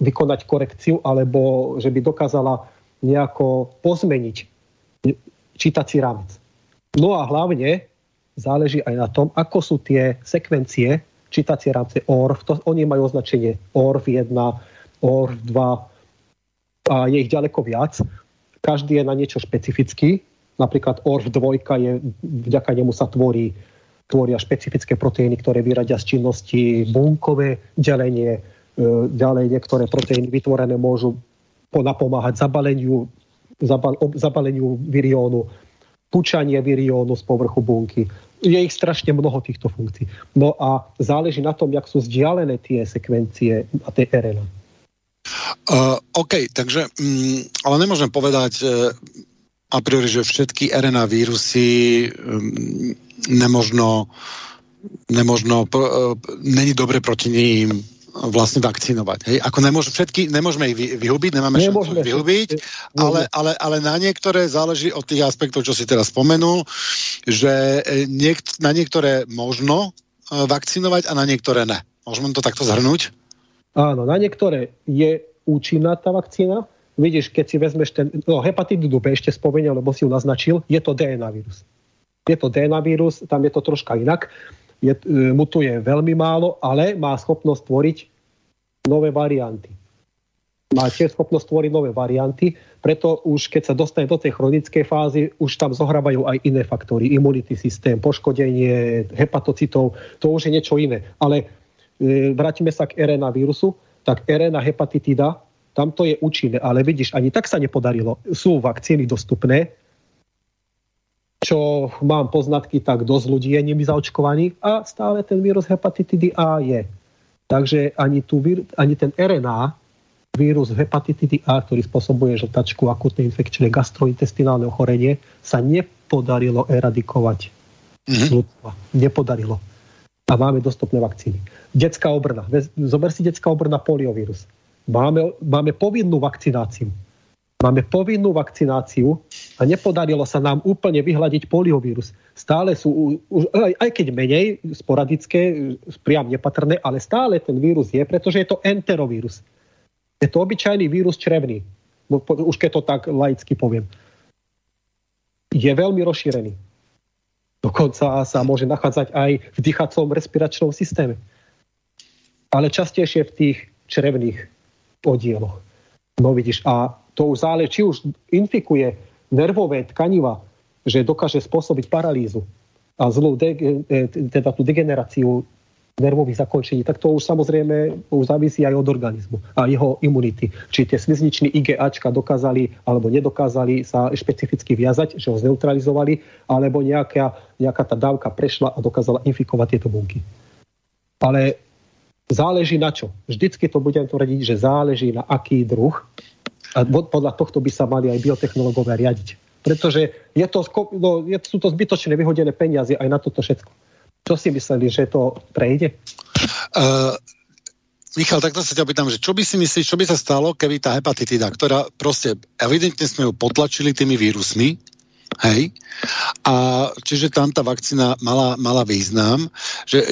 vykonať korekciu alebo že by dokázala nejako pozmeniť čítací rámec. No a hlavne záleží aj na tom, ako sú tie sekvencie čítacie rámce ORF, to, oni majú označenie ORF 1, ORF 2 a je ich ďaleko viac. Každý je na niečo špecifický. Napríklad ORF 2 je, vďaka nemu sa tvorí, tvoria špecifické proteíny, ktoré vyradia z činnosti bunkové delenie, e, ďalej niektoré proteíny vytvorené môžu napomáhať zabaleniu, zabal, zabaleniu viriónu, pučanie viriónu z povrchu bunky je ich strašne mnoho týchto funkcií. No a záleží na tom, jak sú vzdialené tie sekvencie a tie RNA. Uh, OK, takže, um, ale nemôžem povedať uh, a priori, že všetky RNA vírusy um, nemožno, nemožno uh, není dobre proti ním vlastne vakcinovať. Hej? Ako nemôž, všetky, nemôžeme ich vyhubiť, nemáme šancu ich vyhubiť, ale, ale, ale na niektoré záleží od tých aspektov, čo si teraz spomenul, že e, niekt, na niektoré možno e, vakcinovať a na niektoré ne. Môžeme to takto zhrnúť? Áno, na niektoré je účinná tá vakcína. Vidíš, keď si vezmeš ten, no hepatitidu B ešte spomenul, lebo si ju naznačil, je to DNA vírus. Je to DNA vírus, tam je to troška inak je, e, mutuje veľmi málo, ale má schopnosť tvoriť nové varianty. Má tiež schopnosť tvoriť nové varianty, preto už keď sa dostane do tej chronickej fázy, už tam zohrávajú aj iné faktory. Imunity systém, poškodenie hepatocitov, to už je niečo iné. Ale e, vrátime sa k RNA vírusu, tak RNA hepatitida, tam to je účinné, ale vidíš, ani tak sa nepodarilo. Sú vakcíny dostupné, čo mám poznatky, tak dosť ľudí je nimi zaočkovaných a stále ten vírus hepatitidy A je. Takže ani, tu, ani ten RNA, vírus hepatitidy A, ktorý spôsobuje žltačku, akutné infekčné gastrointestinálne ochorenie, sa nepodarilo eradikovať mm-hmm. ľudstva. Nepodarilo. A máme dostupné vakcíny. Detská obrna. Zober si detská obrna poliovírus. Máme, máme povinnú vakcináciu Máme povinnú vakcináciu a nepodarilo sa nám úplne vyhľadiť poliovírus. Stále sú, aj, keď menej, sporadické, priam nepatrné, ale stále ten vírus je, pretože je to enterovírus. Je to obyčajný vírus črevný. Už keď to tak laicky poviem. Je veľmi rozšírený. Dokonca sa môže nachádzať aj v dýchacom respiračnom systéme. Ale častejšie v tých črevných podieloch. No vidíš, a to už záleží, či už infikuje nervové tkaniva, že dokáže spôsobiť paralýzu a zlú de, e, teda tú degeneráciu nervových zakončení, tak to už samozrejme už závisí aj od organizmu a jeho imunity. Či tie slizniční IgAčka dokázali alebo nedokázali sa špecificky viazať, že ho zneutralizovali, alebo nejaká, nejaká tá dávka prešla a dokázala infikovať tieto bunky. Ale záleží na čo. Vždycky to budem tvrdiť, že záleží na aký druh a podľa tohto by sa mali aj biotechnológovia riadiť. Pretože je to, no, sú to zbytočné vyhodené peniaze aj na toto všetko. Čo si mysleli, že to prejde? Uh, Michal, takto sa ťa pýtam, že čo by si myslíš, čo by sa stalo, keby tá hepatitida, ktorá proste evidentne sme ju potlačili tými vírusmi, Hej. A čiže tam tá vakcína mala, mala význam, že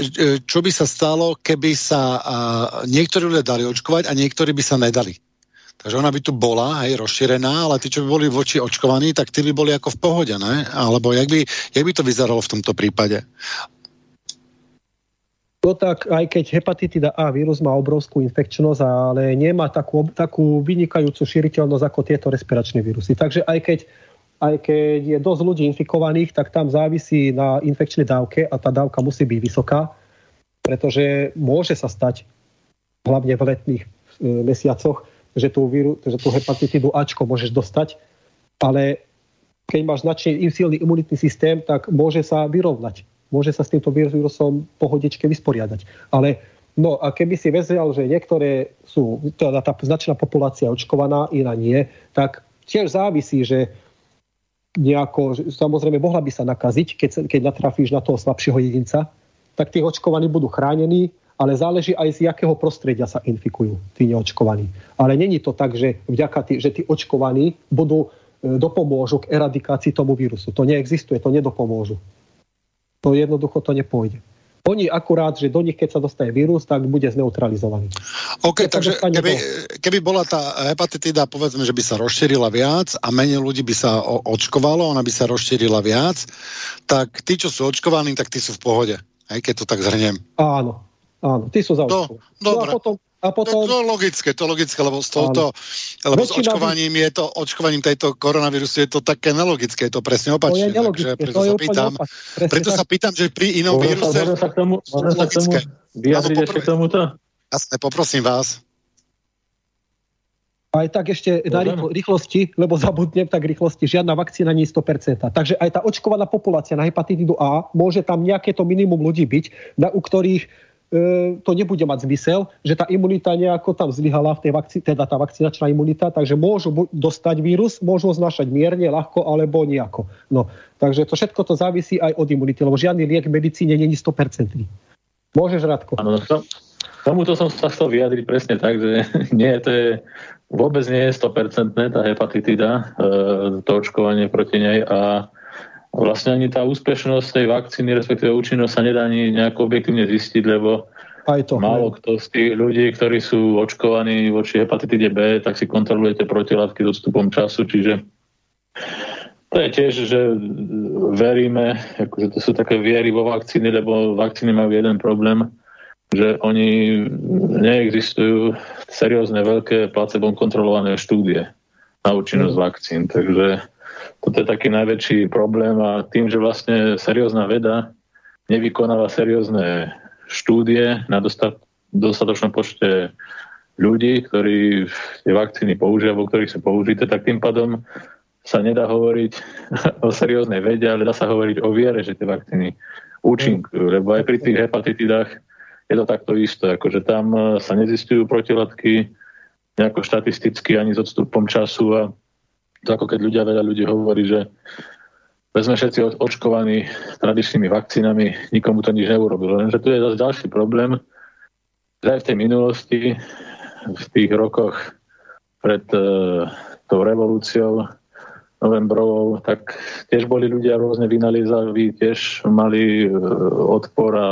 čo by sa stalo, keby sa a, niektorí ľudia dali očkovať a niektorí by sa nedali. Takže ona by tu bola, hej, rozšírená, ale tí, čo by boli voči očkovaní, tak tí by boli ako v pohode, ne? Alebo jak by, jak by to vyzeralo v tomto prípade? No tak, aj keď hepatitida A vírus má obrovskú infekčnosť, ale nemá takú, takú vynikajúcu šíriteľnosť ako tieto respiračné vírusy. Takže aj keď, aj keď je dosť ľudí infikovaných, tak tam závisí na infekčnej dávke a tá dávka musí byť vysoká, pretože môže sa stať, hlavne v letných e, mesiacoch, že tú, víru, že tú hepatitidu Ačko môžeš dostať, ale keď máš značne silný imunitný systém, tak môže sa vyrovnať môže sa s týmto vírusom pohodičke vysporiadať. Ale no a keby si vezal, že niektoré sú, teda tá značná populácia očkovaná, iná nie, tak tiež závisí, že nejako, samozrejme mohla by sa nakaziť, keď, keď natrafíš na toho slabšieho jedinca, tak tí očkovaní budú chránení, ale záleží aj z jakého prostredia sa infikujú tí neočkovaní. Ale není to tak, že vďaka tý, že tí očkovaní budú e, dopomôžu k eradikácii tomu vírusu. To neexistuje, to nedopomôžu to jednoducho to nepôjde. Oni akurát, že do nich, keď sa dostane vírus, tak bude zneutralizovaný. OK, keď takže keby, keby bola tá hepatitida, povedzme, že by sa rozšírila viac a menej ľudí by sa očkovalo, ona by sa rozšírila viac, tak tí, čo sú očkovaní, tak tí sú v pohode. Aj keď to tak zhrniem. Áno, áno, tí sú zaočkovaní. No. No a potom, a potom... To, to logické, to logické, lebo s touto, lebo s očkovaním je to, očkovaním tejto koronavírusu je to také nelogické, je to presne opačne. To je nelogické, preto to sa pýtam, preto tak. sa pýtam, že pri inom víruse... Môžem sa k tomu, môžem sa k tomu vyjadriť ešte k tomuto? Jasne, poprosím vás. Aj tak ešte na rýchlosti, lebo zabudnem tak rýchlosti, žiadna vakcína nie je 100%. Takže aj tá očkovaná populácia na hepatitidu A, môže tam nejaké to minimum ľudí byť, na, u ktorých to nebude mať zmysel, že tá imunita nejako tam zlyhala v tej vakcíne, teda tá vakcinačná imunita, takže môžu dostať vírus, môžu znášať mierne, ľahko alebo nejako. No, takže to všetko to závisí aj od imunity, lebo žiadny liek v medicíne není 100%. Môžeš, Radko. Áno, to, tomuto som sa chcel vyjadriť presne tak, že nie, to je, vôbec nie je 100% tá hepatitida, e, to očkovanie proti nej a vlastne ani tá úspešnosť tej vakcíny, respektíve účinnosť sa nedá ani nejako objektívne zistiť, lebo aj to, málo kto z tých ľudí, ktorí sú očkovaní voči hepatitide B, tak si kontrolujete protilátky s odstupom času, čiže to je tiež, že veríme, akože to sú také viery vo vakcíny, lebo vakcíny majú jeden problém, že oni neexistujú seriózne veľké placebo kontrolované štúdie na účinnosť mm. vakcín, takže toto je taký najväčší problém a tým, že vlastne seriózna veda nevykonáva seriózne štúdie na dostatočnom počte ľudí, ktorí tie vakcíny používajú, vo ktorých sú použité, tak tým pádom sa nedá hovoriť o serióznej vede, ale dá sa hovoriť o viere, že tie vakcíny účinkujú. Lebo aj pri tých hepatitidách je to takto isté, akože tam sa nezistujú protilátky nejako štatisticky ani s odstupom času a to ako keď ľudia, veľa ľudí hovorí, že sme všetci očkovaní tradičnými vakcínami, nikomu to nič neurobilo. Lenže tu je zase ďalší problém, že aj v tej minulosti, v tých rokoch pred uh, tou revolúciou novembrovou, tak tiež boli ľudia rôzne vynalizaví, tiež mali uh, odpor a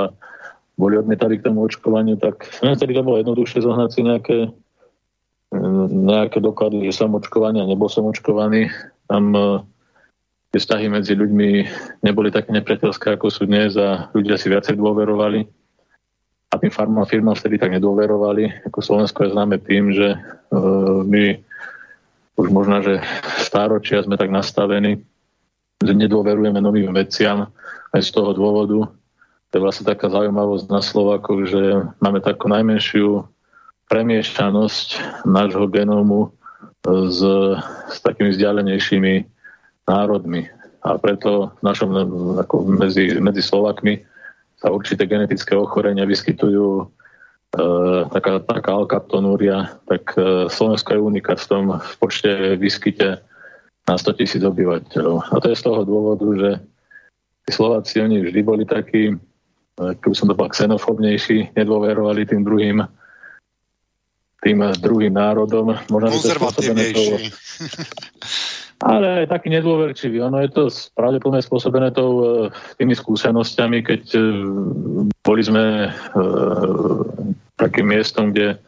boli odmietali k tomu očkovaniu, tak vtedy to bolo jednoduchšie zohnať si nejaké nejaké doklady, že som očkovaný a nebol som očkovaný. Tam e, tie vzťahy medzi ľuďmi neboli také nepriateľské, ako sú dnes a ľudia si viacej dôverovali. A tým farmám firmám vtedy tak nedôverovali. Ako Slovensko je známe tým, že uh, my už možno, že stáročia sme tak nastavení, že nedôverujeme novým veciam aj z toho dôvodu. To je vlastne taká zaujímavosť na Slovakoch, že máme takú najmenšiu premiešanosť nášho genómu s, s takými vzdialenejšími národmi. A preto v našom, ako medzi, medzi Slovakmi sa určité genetické ochorenia vyskytujú e, taká, taká alkaptonúria, tak e, Slovensko je unikát v tom v počte vyskyte na 100 tisíc obyvateľov. A to je z toho dôvodu, že Slováci, oni vždy boli takí, e, keby som to bol xenofobnejší, nedôverovali tým druhým tým druhým národom. Možno, Konzervatívnejší. ale aj taký nedôverčivý. Ono je to pravdepodobne spôsobené tou, e, tými skúsenosťami, keď e, boli sme e, takým miestom, kde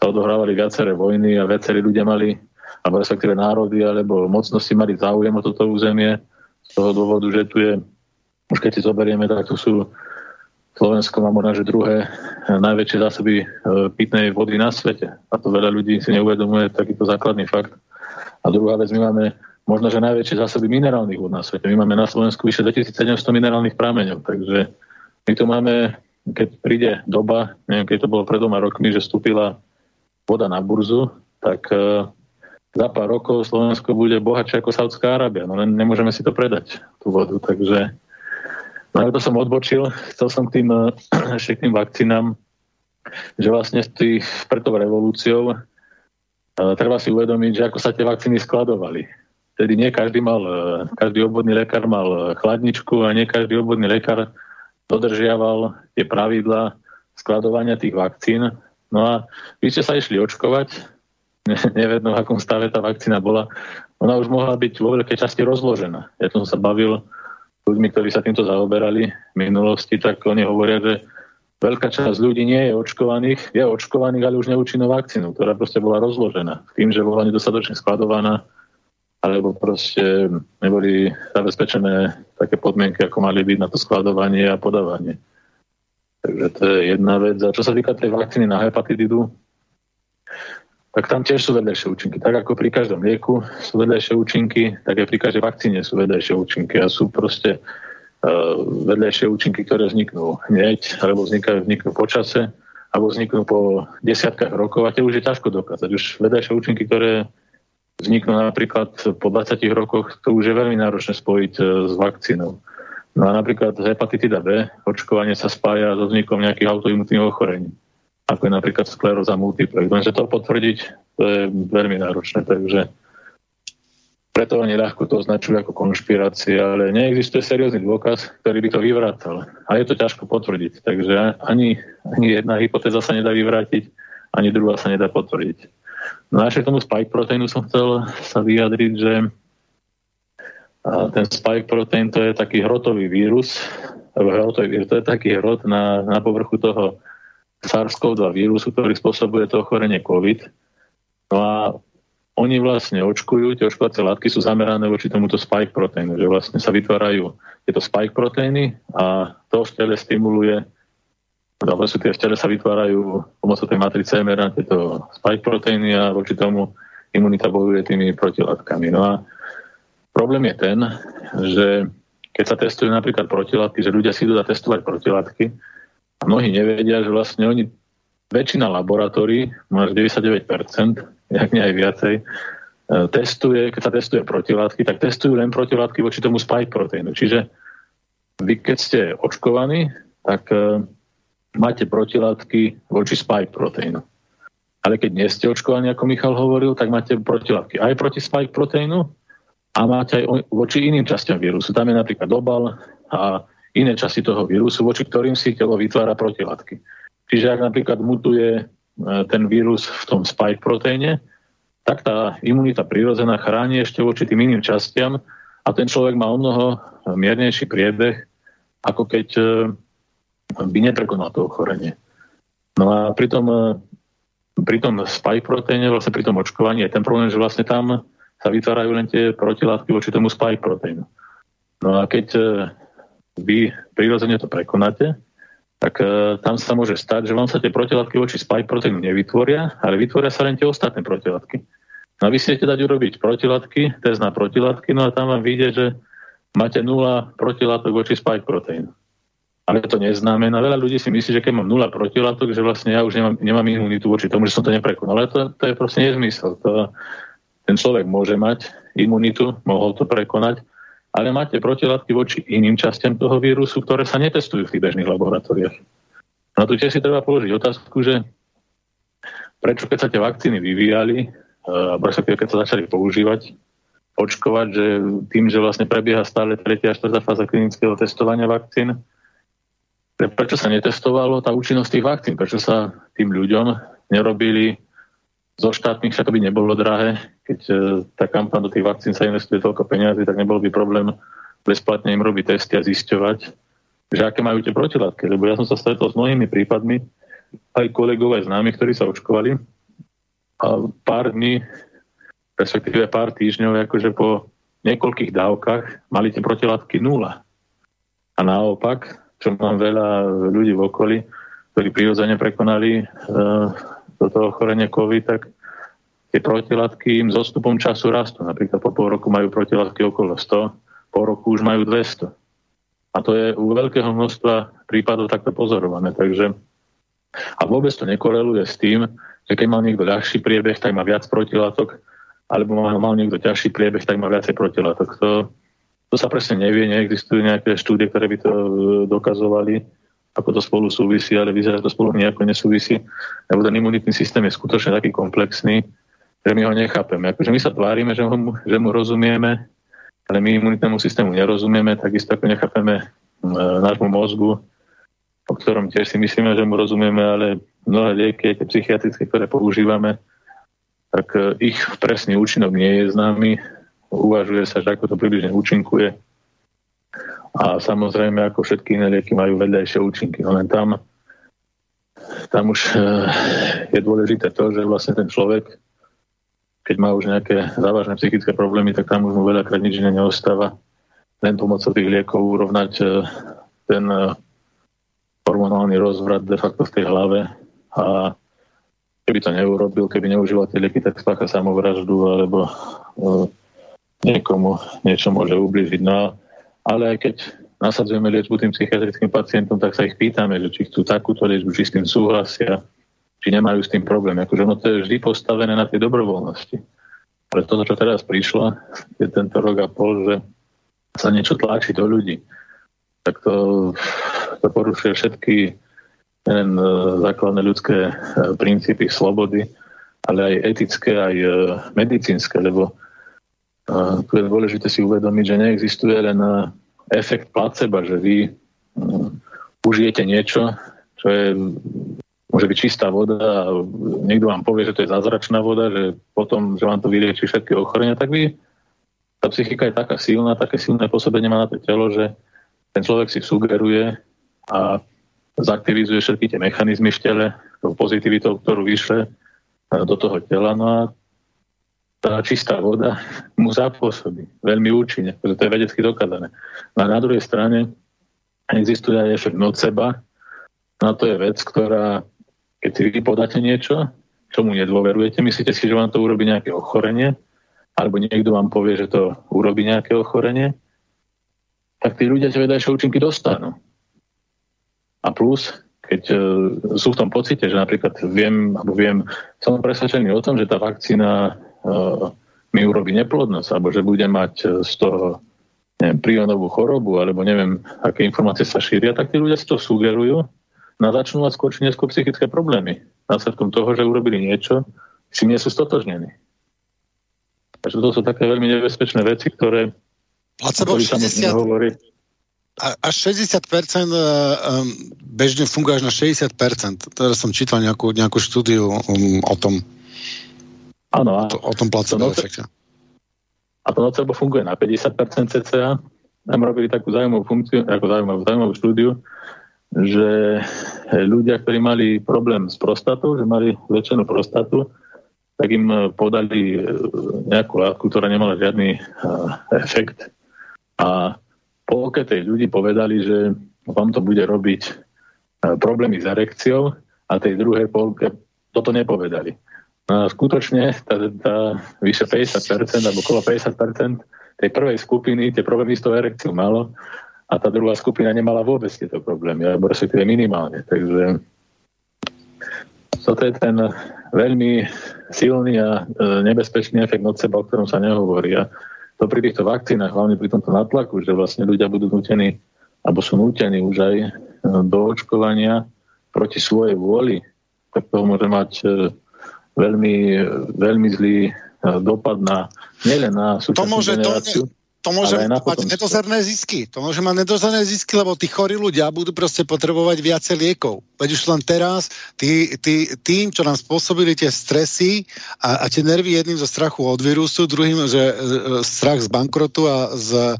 sa odohrávali viaceré vojny a viacerí ľudia mali, alebo respektíve národy, alebo mocnosti mali záujem o toto územie z toho dôvodu, že tu je, už keď si zoberieme, tak tu sú Slovensko má možno, že druhé najväčšie zásoby pitnej vody na svete. A to veľa ľudí si neuvedomuje takýto základný fakt. A druhá vec, my máme možno, že najväčšie zásoby minerálnych vod na svete. My máme na Slovensku vyše 2700 minerálnych prámeňov, takže my tu máme, keď príde doba, neviem, keď to bolo pred dvoma rokmi, že vstúpila voda na burzu, tak uh, za pár rokov Slovensko bude bohatšie ako Saudská Arábia. No len nemôžeme si to predať, tú vodu. Takže no to som odbočil. Chcel som k tým, uh, ešte k tým vakcínám, že vlastne tých, pred tou revolúciou uh, treba si uvedomiť, že ako sa tie vakcíny skladovali Tedy nie každý mal, e, každý obvodný lekár mal e, chladničku a nie každý obvodný lekár dodržiaval tie pravidla skladovania tých vakcín. No a vy ste sa išli očkovať, nevedno v akom stave tá vakcína bola, ona už mohla byť vo veľkej časti rozložená. Ja som sa bavil ľuďmi, ktorí sa týmto zaoberali v minulosti, tak oni hovoria, že veľká časť ľudí nie je očkovaných, je očkovaných, ale už neúčinnou vakcínou, ktorá proste bola rozložená. Tým, že bola nedostatočne skladovaná, alebo proste neboli zabezpečené také podmienky, ako mali byť na to skladovanie a podávanie. Takže to je jedna vec. A čo sa týka tej vakcíny na hepatitidu, tak tam tiež sú vedľajšie účinky. Tak ako pri každom lieku sú vedľajšie účinky, tak aj pri každej vakcíne sú vedľajšie účinky a sú proste uh, vedľajšie účinky, ktoré vzniknú hneď, alebo vznikajú, vzniknú počase, alebo vzniknú po desiatkách rokov a tie už je ťažko dokázať. Už vedľajšie účinky, ktoré vzniknú napríklad po 20 rokoch, to už je veľmi náročné spojiť e, s vakcínou. No a napríklad hepatitida B, očkovanie sa spája so vznikom nejakých autoimunitných ochorení, ako je napríklad skleróza multiplex. Lenže to potvrdiť, to je veľmi náročné, takže preto oni ľahko to označujú ako konšpirácia, ale neexistuje seriózny dôkaz, ktorý by to vyvrátal. A je to ťažko potvrdiť, takže ani, ani jedna hypotéza sa nedá vyvrátiť, ani druhá sa nedá potvrdiť. No a ešte tomu spike proteínu som chcel sa vyjadriť, že ten spike protein to je taký hrotový vírus, hrotový to je taký hrot na, na povrchu toho SARS-CoV-2 vírusu, ktorý spôsobuje to ochorenie COVID. No a oni vlastne očkujú, tie očkovacie látky sú zamerané voči tomuto spike proteínu, že vlastne sa vytvárajú tieto spike proteíny a to v tele stimuluje alebo sú tie v tele sa vytvárajú pomocou tej matrice mRNA tieto spike proteíny a voči tomu imunita bojuje tými protilátkami. No a problém je ten, že keď sa testujú napríklad protilátky, že ľudia si idú testovať protilátky mnohí nevedia, že vlastne oni, väčšina laboratórií, až 99%, jak nie aj viacej, e, testuje, keď sa testuje protilátky, tak testujú len protilátky voči tomu spike proteínu. Čiže vy, keď ste očkovaní, tak e, máte protilátky voči spike proteínu. Ale keď nie ste očkovaní, ako Michal hovoril, tak máte protilátky aj proti spike proteínu a máte aj voči iným častiam vírusu. Tam je napríklad obal a iné časti toho vírusu, voči ktorým si telo vytvára protilátky. Čiže ak napríklad mutuje e, ten vírus v tom spike proteíne, tak tá imunita prirodzená chráni ešte voči tým iným častiam a ten človek má o mnoho miernejší priebeh, ako keď e, by neprekonal to ochorenie. No a pri tom, e, pri tom spike proteíne, vlastne pri tom očkovaní je ten problém, že vlastne tam sa vytvárajú len tie protilátky voči tomu spike proteínu. No a keď vy prirodzene to prekonáte, tak uh, tam sa môže stať, že vám sa tie protilátky voči spike proteínu nevytvoria, ale vytvoria sa len tie ostatné protilátky. No a vy si dať urobiť protilátky, test na protilátky, no a tam vám vyjde, že máte nula protilátok voči spike proteínu ale to neznamená. Veľa ľudí si myslí, že keď mám nula protilátok, že vlastne ja už nemám, nemám imunitu voči tomu, že som to neprekonal. Ale to, to je proste nezmysel. To, ten človek môže mať imunitu, mohol to prekonať, ale máte protilátky voči iným častiam toho vírusu, ktoré sa netestujú v tých bežných laboratóriách. No tu tiež si treba položiť otázku, že prečo keď sa tie vakcíny vyvíjali, alebo keď sa začali používať, očkovať, že tým, že vlastne prebieha stále tretia a štvrtá fáza klinického testovania vakcín, prečo sa netestovalo tá účinnosť tých vakcín, prečo sa tým ľuďom nerobili zo štátnych však by nebolo drahé. Keď e, tá kampaň do tých vakcín sa investuje toľko peniazy, tak nebol by problém bezplatne im robiť testy a zisťovať, že aké majú tie protilátky. Lebo ja som sa stretol s mnohými prípadmi, aj kolegov, aj známych, ktorí sa očkovali a pár dní, respektíve pár týždňov, akože po niekoľkých dávkach mali tie protilátky nula. A naopak, čo mám veľa ľudí v okolí, ktorí prirodzene prekonali uh, toto ochorenie COVID, tak tie protilátky im s odstupom času rastú. Napríklad po pol roku majú protilátky okolo 100, po roku už majú 200. A to je u veľkého množstva prípadov takto pozorované. Takže a vôbec to nekoreluje s tým, že keď mal niekto ľahší priebeh, tak má viac protilátok, alebo mal, mal niekto ťažší priebeh, tak má viacej protilátok. To, to sa presne nevie, neexistujú nejaké štúdie, ktoré by to e, dokazovali, ako to spolu súvisí, ale vyzerá to spolu nejako nesúvisí, lebo ten imunitný systém je skutočne taký komplexný, že my ho nechápeme. Akože my sa tvárime, že, ho, že mu rozumieme, ale my imunitnému systému nerozumieme, takisto ako nechápeme e, nášmu mozgu, o ktorom tiež si myslíme, že mu rozumieme, ale mnohé lieky, tie psychiatrické, ktoré používame, tak e, ich presný účinok nie je známy. Uvažuje sa, že ako to približne účinkuje. A samozrejme, ako všetky iné lieky majú vedľajšie účinky. No len tam, tam už e, je dôležité to, že vlastne ten človek, keď má už nejaké závažné psychické problémy, tak tam už mu veľakrát nič iné neostáva. Len pomocou tých liekov urovnať e, ten hormonálny rozvrat de facto v tej hlave a keby to neurobil, keby neužíval tie lieky, tak spácha samovraždu alebo niekomu niečo môže ubližiť. No, ale aj keď nasadzujeme liečbu tým psychiatrickým pacientom, tak sa ich pýtame, že či chcú takúto liečbu, či s tým súhlasia, či nemajú s tým problém. Akože no to je vždy postavené na tej dobrovoľnosti. Ale to, čo teraz prišlo, je tento rok a pol, že sa niečo tlačí do ľudí tak to, to porušuje všetky len e, základné ľudské e, princípy slobody, ale aj etické, aj e, medicínske, lebo tu je dôležité si uvedomiť, že neexistuje len efekt placeba, že vy užijete niečo, čo je, môže byť čistá voda a niekto vám povie, že to je zázračná voda, že potom, že vám to vylieči všetky ochorenia, tak vy, tá psychika je taká silná, také silné pôsobenie má na to telo, že ten človek si sugeruje a zaktivizuje všetky tie mechanizmy v tele, tou pozitivitou, ktorú vyšle do toho tela. No a tá čistá voda mu zapôsobí veľmi účinne, pretože to je vedecky dokázané. A na druhej strane existuje aj efekt noceba. No to je vec, ktorá, keď si vy podáte niečo, čomu nedôverujete, myslíte si, že vám to urobí nejaké ochorenie, alebo niekto vám povie, že to urobí nejaké ochorenie, tak tí ľudia tie vedajšie účinky dostanú. A plus, keď uh, sú v tom pocite, že napríklad viem, alebo viem, som presvedčený o tom, že tá vakcína mi urobí neplodnosť, alebo že bude mať uh, z toho neviem, prionovú chorobu, alebo neviem, aké informácie sa šíria, tak tí ľudia si to sugerujú na začnú mať skôr či neskôr psychické problémy. Následkom toho, že urobili niečo, si nie sú stotožnení. Takže to sú také veľmi nebezpečné veci, ktoré Placebo 60, až 60% bežne funguje až na 60%. Teraz som čítal nejakú, nejakú štúdiu um, o tom. Áno. O, o tom placebo to efekte. A to nocebo funguje na 50% cca. Tam robili takú zaujímavú funkciu, ako zaujímavú, zaujímavú štúdiu, že ľudia, ktorí mali problém s prostatou, že mali väčšinu prostatu, tak im podali nejakú látku, ktorá nemala žiadny efekt a polke tej ľudí povedali, že vám to bude robiť problémy s erekciou a tej druhej polke toto nepovedali. No a skutočne tá, tá vyše 50% alebo okolo 50% tej prvej skupiny tie problémy s tou erekciou malo a tá druhá skupina nemala vôbec tieto problémy, alebo respektíve minimálne. Takže toto je ten veľmi silný a e, nebezpečný efekt od seba, o ktorom sa nehovorí. A to pri týchto vakcínach, hlavne pri tomto natlaku, že vlastne ľudia budú nutení, alebo sú nutení už aj e, do očkovania proti svojej vôli, tak to môže mať e, veľmi, veľmi zlý e, dopad na nielen na súčasnú to môže, generáciu. To, to môže mať nedozerné zisky. To môže mať nedozerné zisky, lebo tí chorí ľudia budú proste potrebovať viacej liekov. Veď už len teraz tí, tí, tým, čo nám spôsobili tie stresy a, a tie nervy jedným zo strachu od vírusu, druhým, že e, strach z bankrotu a z e,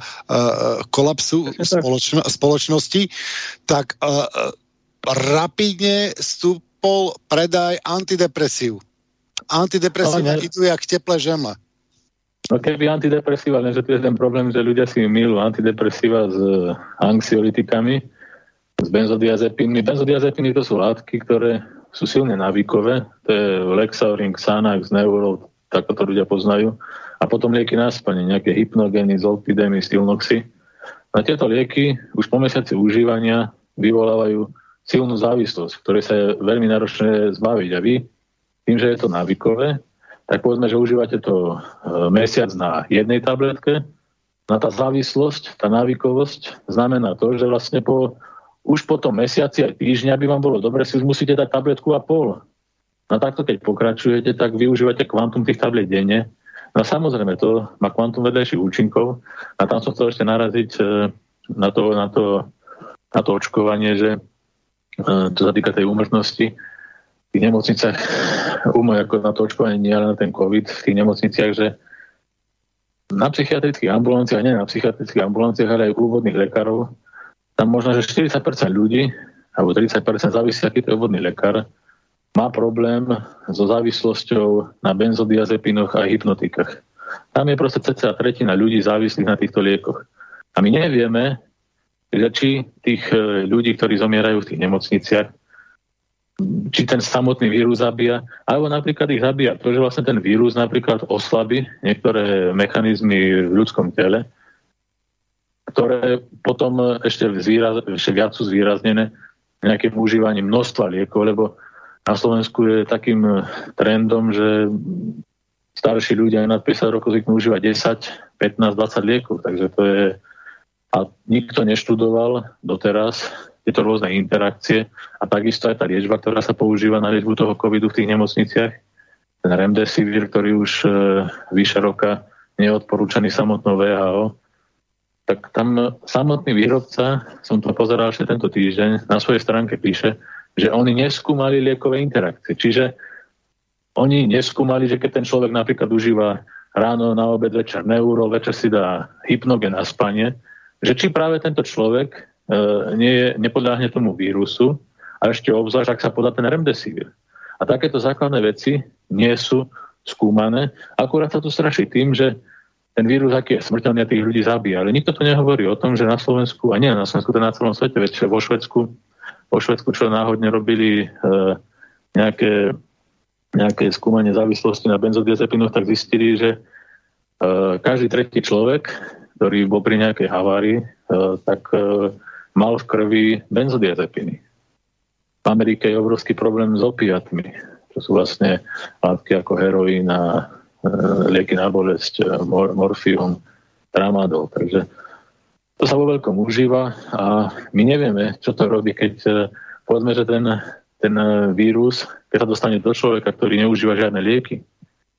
kolapsu spoločno, spoločnosti, tak e, rapidne stúpol predaj antidepresív. Antidepresíva idú jak teplé žemle. No keby antidepresíva, lenže tu je ten problém, že ľudia si milú antidepresíva s anxiolitikami, s benzodiazepínmi. Benzodiazepíny to sú látky, ktoré sú silne návykové. To je Lexaurin, Xanax, Neurol, tak to ľudia poznajú. A potom lieky na spanie, nejaké hypnogény, zolpidemy, stilnoxy. Na tieto lieky už po mesiaci užívania vyvolávajú silnú závislosť, ktoré sa je veľmi náročné zbaviť. A vy, tým, že je to návykové, tak povedzme, že užívate to e, mesiac na jednej tabletke, na tá závislosť, tá návykovosť znamená to, že vlastne po, už po tom mesiaci aj týždňa by vám bolo dobre, si už musíte dať tabletku a pol. No takto, keď pokračujete, tak využívate kvantum tých tablet denne. No samozrejme, to má kvantum vedľajších účinkov. A tam som chcel ešte naraziť e, na to, na to, na to očkovanie, že e, čo sa týka tej úmrtnosti, tých nemocniciach umoj ako na to očkovanie, nie ale na ten COVID, v tých nemocniciach, že na psychiatrických ambulanciách, nie na psychiatrických ambulanciách, ale aj u úvodných lekárov, tam možno, že 40% ľudí, alebo 30% závisí, aký to je úvodný lekár, má problém so závislosťou na benzodiazepinoch a hypnotikách. Tam je proste cca tretina ľudí závislých na týchto liekoch. A my nevieme, že či tých eh, ľudí, ktorí zomierajú v tých nemocniciach, či ten samotný vírus zabíja, alebo napríklad ich zabíja. To, že vlastne ten vírus napríklad oslabí niektoré mechanizmy v ľudskom tele, ktoré potom ešte, zvýraz, ešte viac sú zvýraznené nejakým užívaním množstva liekov, lebo na Slovensku je takým trendom, že starší ľudia aj nad 50 rokov zvyknú užívať 10, 15, 20 liekov, takže to je a nikto neštudoval doteraz, tieto rôzne interakcie a takisto aj tá liečba, ktorá sa používa na liečbu toho covidu v tých nemocniciach, ten remdesivir, ktorý už e, vyše roka nie je odporúčaný samotnou VHO, tak tam samotný výrobca, som to pozeral ešte tento týždeň, na svojej stránke píše, že oni neskúmali liekové interakcie. Čiže oni neskúmali, že keď ten človek napríklad užíva ráno, na obed, večer neuro, večer si dá hypnogen a spanie, že či práve tento človek nie, nepodľahne tomu vírusu a ešte obzvlášť, ak sa podá ten remdesivir. A takéto základné veci nie sú skúmané. Akurát sa tu straší tým, že ten vírus, aký je smrteľný tých ľudí zabíja. Ale nikto to nehovorí o tom, že na Slovensku, a nie na Slovensku, to na celom svete, veď vo Švedsku, vo Švedsku čo náhodne robili e, nejaké, nejaké skúmanie závislosti na benzodiazepinoch, tak zistili, že e, každý tretí človek, ktorý bol pri nejakej havárii, e, tak e, mal v krvi benzodiazepiny. V Amerike je obrovský problém s opiatmi, čo sú vlastne látky ako heroín a e, lieky na bolesť, e, mor, morfium, tramadol. Takže to sa vo veľkom užíva a my nevieme, čo to robí, keď e, povedzme, že ten, ten vírus, keď sa dostane do človeka, ktorý neužíva žiadne lieky,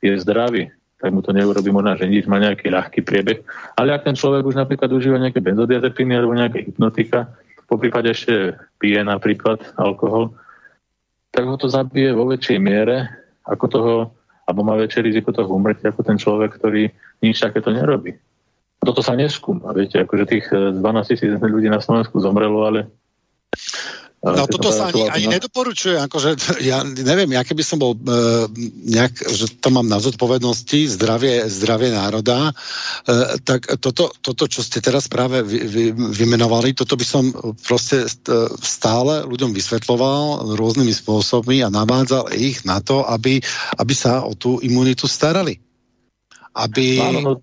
je zdravý, tak mu to neurobi možno, že nič, má nejaký ľahký priebeh. Ale ak ten človek už napríklad užíva nejaké benzodiazepiny alebo nejaké hypnotika, po prípade ešte pije napríklad alkohol, tak ho to zabije vo väčšej miere ako toho, alebo má väčšie riziko toho umrtia ako ten človek, ktorý nič takéto nerobí. Toto sa neskúma, viete, akože tých 12 tisíc ľudí na Slovensku zomrelo, ale No toto sa ani, ani nedoporučuje, akože ja neviem, ja keby som bol e, nejak, že to mám na zodpovednosti, zdravie, zdravie národa, e, tak toto, toto, čo ste teraz práve vy, vy, vymenovali, toto by som proste e, stále ľuďom vysvetloval rôznymi spôsobmi a navádzal ich na to, aby, aby sa o tú imunitu starali. Aby... Áno, no...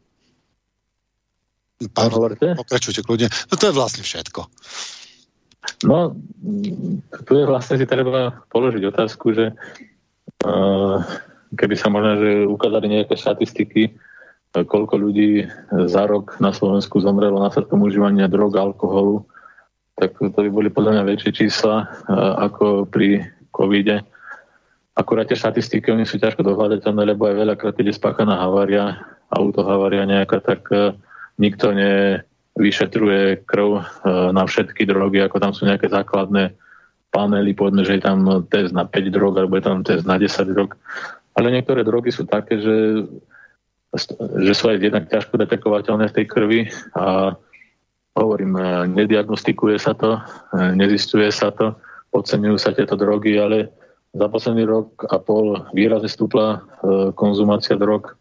Pardon, pokračujte kľudne. No to je vlastne všetko. No, tu je vlastne si treba položiť otázku, že keby sa možno že ukázali nejaké štatistiky, koľko ľudí za rok na Slovensku zomrelo následkom užívania drog, alkoholu, tak to by boli podľa mňa väčšie čísla ako pri covide. Akurát tie štatistiky, oni sú ťažko dohľadateľné, lebo aj veľakrát, keď je spáchaná havária, autohavária nejaká, tak nikto nevyšetruje krv e, na všetky drogy, ako tam sú nejaké základné panely, povedzme, že je tam test na 5 drog, alebo je tam test na 10 drog. Ale niektoré drogy sú také, že, že sú aj jednak ťažko detekovateľné v tej krvi a hovorím, e, nediagnostikuje sa to, e, nezistuje sa to, podceňujú sa tieto drogy, ale za posledný rok a pol výrazne stúpla konzumácia drog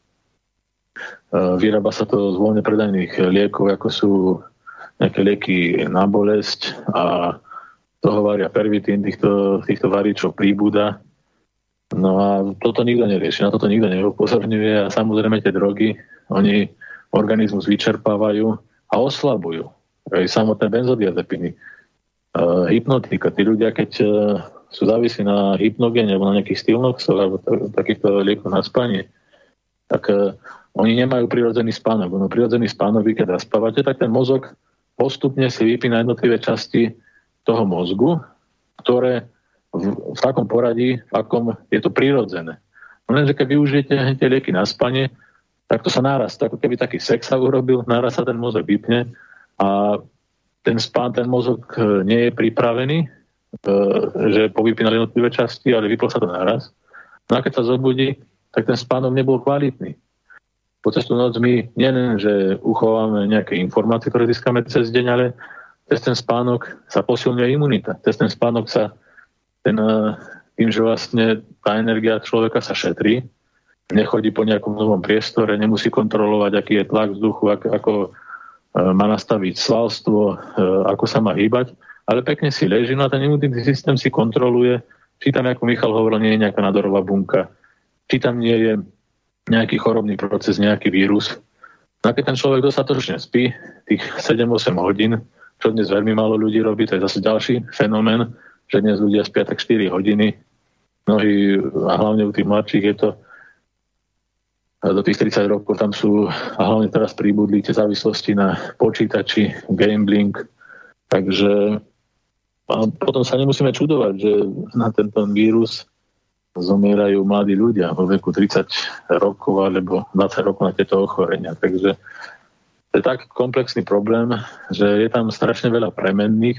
vyrába sa to z voľne predajných liekov, ako sú nejaké lieky na bolesť a toho varia pervitín, týchto, týchto varíčov príbuda. No a toto nikto nerieši, na toto nikto neupozorňuje a samozrejme tie drogy, oni organizmus vyčerpávajú a oslabujú. Aj samotné benzodiazepiny. Uh, hypnotika, tí ľudia, keď uh, sú závisí na hypnogéne alebo na nejakých stilnoxoch alebo takýchto liekov na spanie, tak uh, oni nemajú prirodzený spánok. Ono prirodzený spánok, vy keď zaspávate, tak ten mozog postupne si vypína jednotlivé časti toho mozgu, ktoré v, v takom poradí, v akom je to prirodzené. No lenže keď využijete tie lieky na spanie, tak to sa náraz, ako keby taký sex sa urobil, náraz sa ten mozog vypne a ten spán, ten mozog e, nie je pripravený, e, že povypínal jednotlivé časti, ale vyplo sa to náraz. No a keď sa zobudí, tak ten spánok nebol kvalitný počas tú noc my nielen, že uchováme nejaké informácie, ktoré získame cez deň, ale cez ten spánok sa posilňuje imunita. Cez ten spánok sa ten, eh, tým, že vlastne tá energia človeka sa šetrí, nechodí po nejakom novom priestore, nemusí kontrolovať, aký je tlak vzduchu, ako, ako eh, má nastaviť svalstvo, eh, ako sa má hýbať, ale pekne si leží, no a ten imunitný systém si kontroluje, či tam, ako Michal hovoril, nie je nejaká nadorová bunka, či tam nie je nejaký chorobný proces, nejaký vírus. No a keď ten človek dostatočne spí, tých 7-8 hodín, čo dnes veľmi málo ľudí robí, to je zase ďalší fenomén, že dnes ľudia spia tak 4 hodiny. Mnohí, a hlavne u tých mladších je to do tých 30 rokov tam sú, a hlavne teraz príbudli tie závislosti na počítači, gambling, takže a potom sa nemusíme čudovať, že na tento vírus zomierajú mladí ľudia vo veku 30 rokov alebo 20 rokov na tieto ochorenia. Takže to je tak komplexný problém, že je tam strašne veľa premenných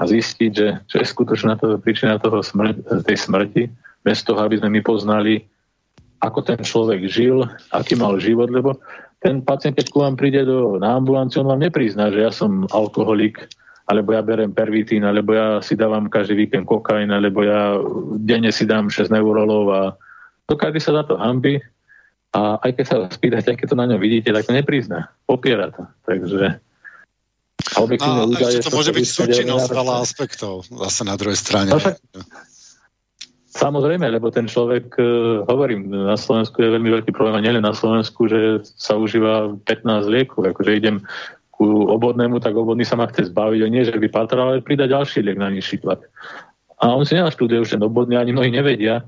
a zistiť, že čo je skutočná to príčina toho smr- tej smrti, bez toho, aby sme my poznali, ako ten človek žil, aký mal život, lebo ten pacient, keď ku vám príde do, na ambulanciu, on vám neprizná, že ja som alkoholik, alebo ja berem pervitín, alebo ja si dávam každý víkend kokain, alebo ja denne si dám 6 neurolov a to každý sa za to hambi a aj keď sa spýtate, keď to na ňom vidíte, tak to neprizná. Popiera to. Takže a, a údaje, to môže byť súčinnosť veľa aspektov zase na druhej strane. No, Samozrejme, lebo ten človek, e, hovorím, na Slovensku je veľmi veľký problém a nielen na Slovensku, že sa užíva 15 liekov, akože idem ku obvodnému, tak obvodný sa ma chce zbaviť, nie že by patral, ale pridať ďalší liek na nižší tlak. A on si nenaštuduje už ten obvodný, ani mnohí nevedia,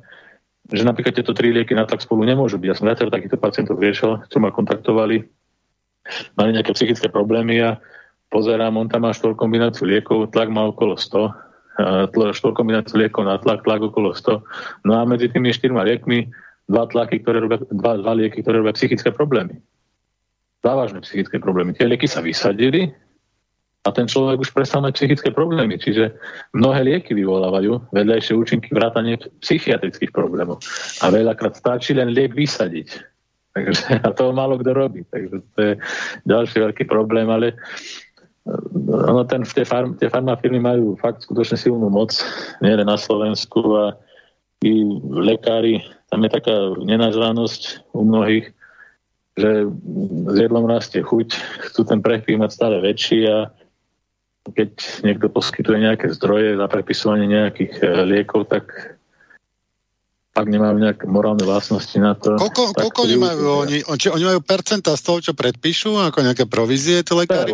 že napríklad tieto tri lieky na tlak spolu nemôžu byť. Ja som viacero takýchto pacientov riešil, čo ma kontaktovali, mali nejaké psychické problémy a pozerám, on tam má štvorkombináciu liekov, tlak má okolo 100, štvorkombináciu liekov na tlak, tlak okolo 100. No a medzi tými štyrma liekmi dva, tlaky, ktoré robia, dva, dva lieky, ktoré robia psychické problémy závažné psychické problémy. Tie lieky sa vysadili a ten človek už prestal mať psychické problémy. Čiže mnohé lieky vyvolávajú vedľajšie účinky vrátane psychiatrických problémov. A veľakrát stačí len liek vysadiť. Takže, a to málo kto robí. Takže to je ďalší veľký problém, ale eh, ono ten, tie, farm, tie farmafirmy majú fakt skutočne silnú moc, nielen na Slovensku a i lekári, tam je taká nenažranosť u mnohých, že s jedlom rastie chuť, chcú ten prepich mať stále väčší a keď niekto poskytuje nejaké zdroje za prepisovanie nejakých e, liekov, tak ak nemajú nejaké morálne vlastnosti na to... Koľko, koľko oni majú? Oni, či, oni majú percenta z toho, čo predpíšu, ako nejaké provízie tie lekári?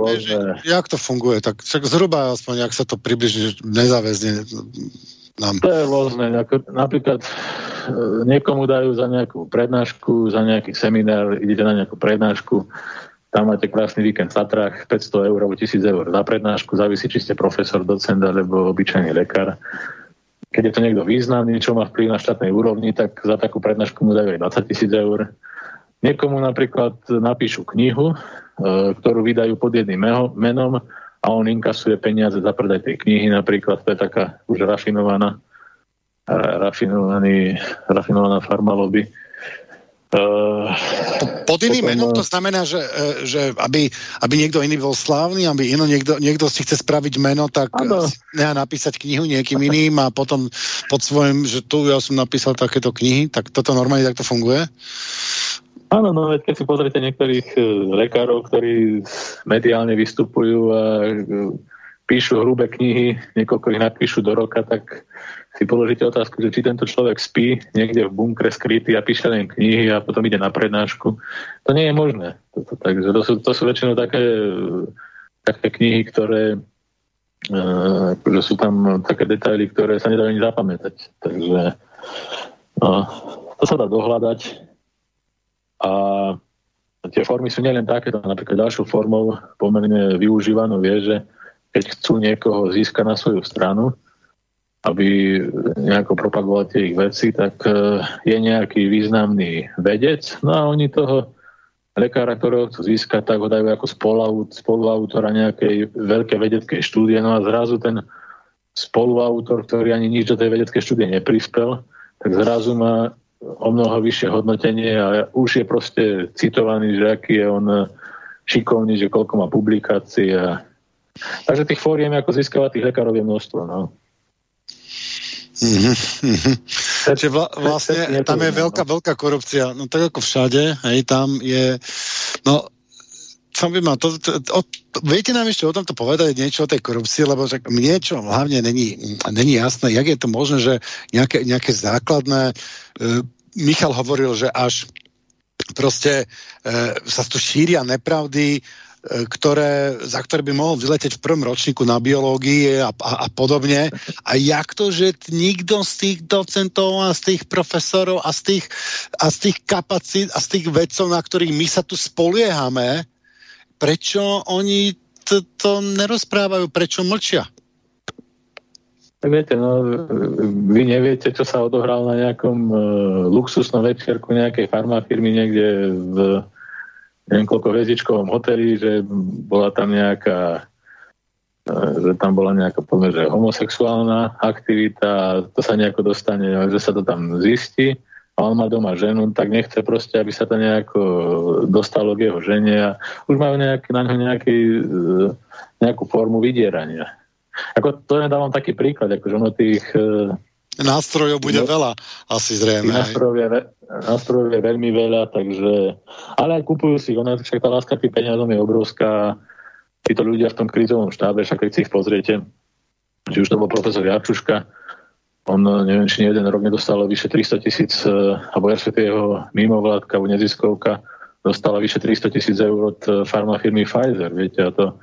Jak to funguje? Tak však zhruba aspoň, ak sa to približne nezáväzne nám... To je rôzne. Napríklad e, niekomu dajú za nejakú prednášku, za nejaký seminár, idete na nejakú prednášku, tam máte krásny víkend v Tatrách, 500 eur alebo 1000 eur za prednášku, závisí, či ste profesor, docent alebo obyčajný lekár. Keď je to niekto významný, čo má vplyv na štátnej úrovni, tak za takú prednášku mu dajú aj 20 tisíc eur. Niekomu napríklad napíšu knihu, e, ktorú vydajú pod jedným menom a on inkasuje peniaze za predaj tej knihy napríklad. To je taká už rafinovaná, rafinovaný, rafinovaná farma lobby. Uh, Pod iným potom, menom to znamená, že, e, že aby, aby niekto iný bol slávny, aby ino niekto, niekto si chce spraviť meno, tak nechá napísať knihu niekým iným a potom pod svojím, že tu ja som napísal takéto knihy, tak toto normálne takto funguje? Áno, no keď si pozrite niektorých e, lekárov, ktorí mediálne vystupujú a píšu hrubé knihy, niekoľko ich napíšu do roka, tak si položíte otázku, že či tento človek spí niekde v bunkre skrytý a píše len knihy a potom ide na prednášku. To nie je možné. To, takže to sú, to sú väčšinou také, také knihy, ktoré že sú tam také detaily, ktoré sa nedajú ani zapamätať. Takže uh, to sa dá dohľadať. A tie formy sú nielen takéto, napríklad ďalšou formou pomerne využívanou je, že keď chcú niekoho získať na svoju stranu, aby nejako propagovali tie ich veci, tak e, je nejaký významný vedec, no a oni toho lekára, ktorého chcú získať, tak ho dajú ako spoluautora nejakej veľkej vedeckej štúdie, no a zrazu ten spoluautor, ktorý ani nič do tej vedeckej štúdie neprispel, tak zrazu má o mnoho vyššie hodnotenie a už je proste citovaný, že aký je on šikovný, že koľko má publikácií. A... Takže tých fóriem, ako získavať tých lekárov je množstvo. No. Mm-hmm. Takže vla, vlastne tam je veľká, veľká korupcia. No tak ako všade, hej, tam je, no som by mal, to, to, to, to, viete nám ešte o tomto povedať niečo o tej korupcii, lebo že mne čo hlavne není, není jasné, jak je to možné, že nejaké, nejaké základné, uh, Michal hovoril, že až proste uh, sa tu šíria nepravdy, E, ktoré, za ktoré by mohol vyletieť v prvom ročníku na biológii a, a, a podobne. A jak to, že nikto z tých docentov a z tých profesorov a z tých, a z tých kapacít a z tých vedcov, na ktorých my sa tu spoliehame, prečo oni to, nerozprávajú, prečo mlčia? Viete, no, vy neviete, čo sa odohral na nejakom uh, luxusnom večerku nejakej farmafirmy niekde v neviem koľko hviezdičkovom hoteli, že bola tam nejaká e, že tam bola nejaká povedzme, že homosexuálna aktivita, to sa nejako dostane, že sa to tam zistí a on má doma ženu, tak nechce proste, aby sa to nejako dostalo k jeho žene a už majú nejak, na ňo nejaký, e, nejakú formu vydierania. Ako to nedávam taký príklad, akože ono tých e, Nástrojov bude no, veľa, asi zrejme. Nástrojov je, nástrojov je veľmi veľa, takže... Ale aj kupujú si, ona, však tá láska tým peniazom je obrovská. Títo ľudia v tom krízovom štábe, však keď si ich pozriete, či už to bol profesor Jarčuška, on neviem, či jeden rok nedostal vyše 300 tisíc, eh, alebo respektíve jeho mimovládka, alebo neziskovka, dostala vyše 300 tisíc eur od eh, farmafirmy Pfizer, viete, a to,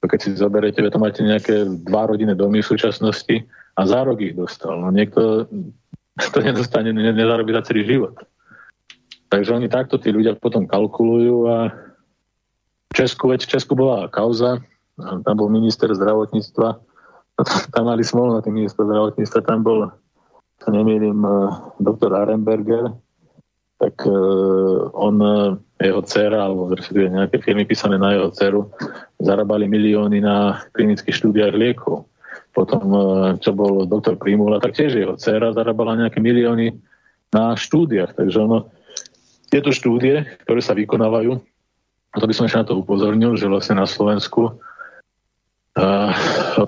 to keď si zoberiete, to máte nejaké dva rodinné domy v súčasnosti, a za rok ich dostal. No niekto to nedostane, ne, nezarobí za celý život. Takže oni takto tí ľudia potom kalkulujú a v Česku, veď v Česku bola kauza, tam bol minister zdravotníctva, tam mali smolu na tým minister zdravotníctva, tam bol, sa nemýlim, eh, doktor Arenberger, tak uh, on, jeho dcera, alebo nejaké firmy písané na jeho dceru, zarábali milióny na klinických štúdiách liekov. Potom, čo bol doktor Primula, tak tiež jeho dcera zarábala nejaké milióny na štúdiách. Takže ono, tieto štúdie, ktoré sa vykonávajú, a to by som ešte na to upozornil, že vlastne na Slovensku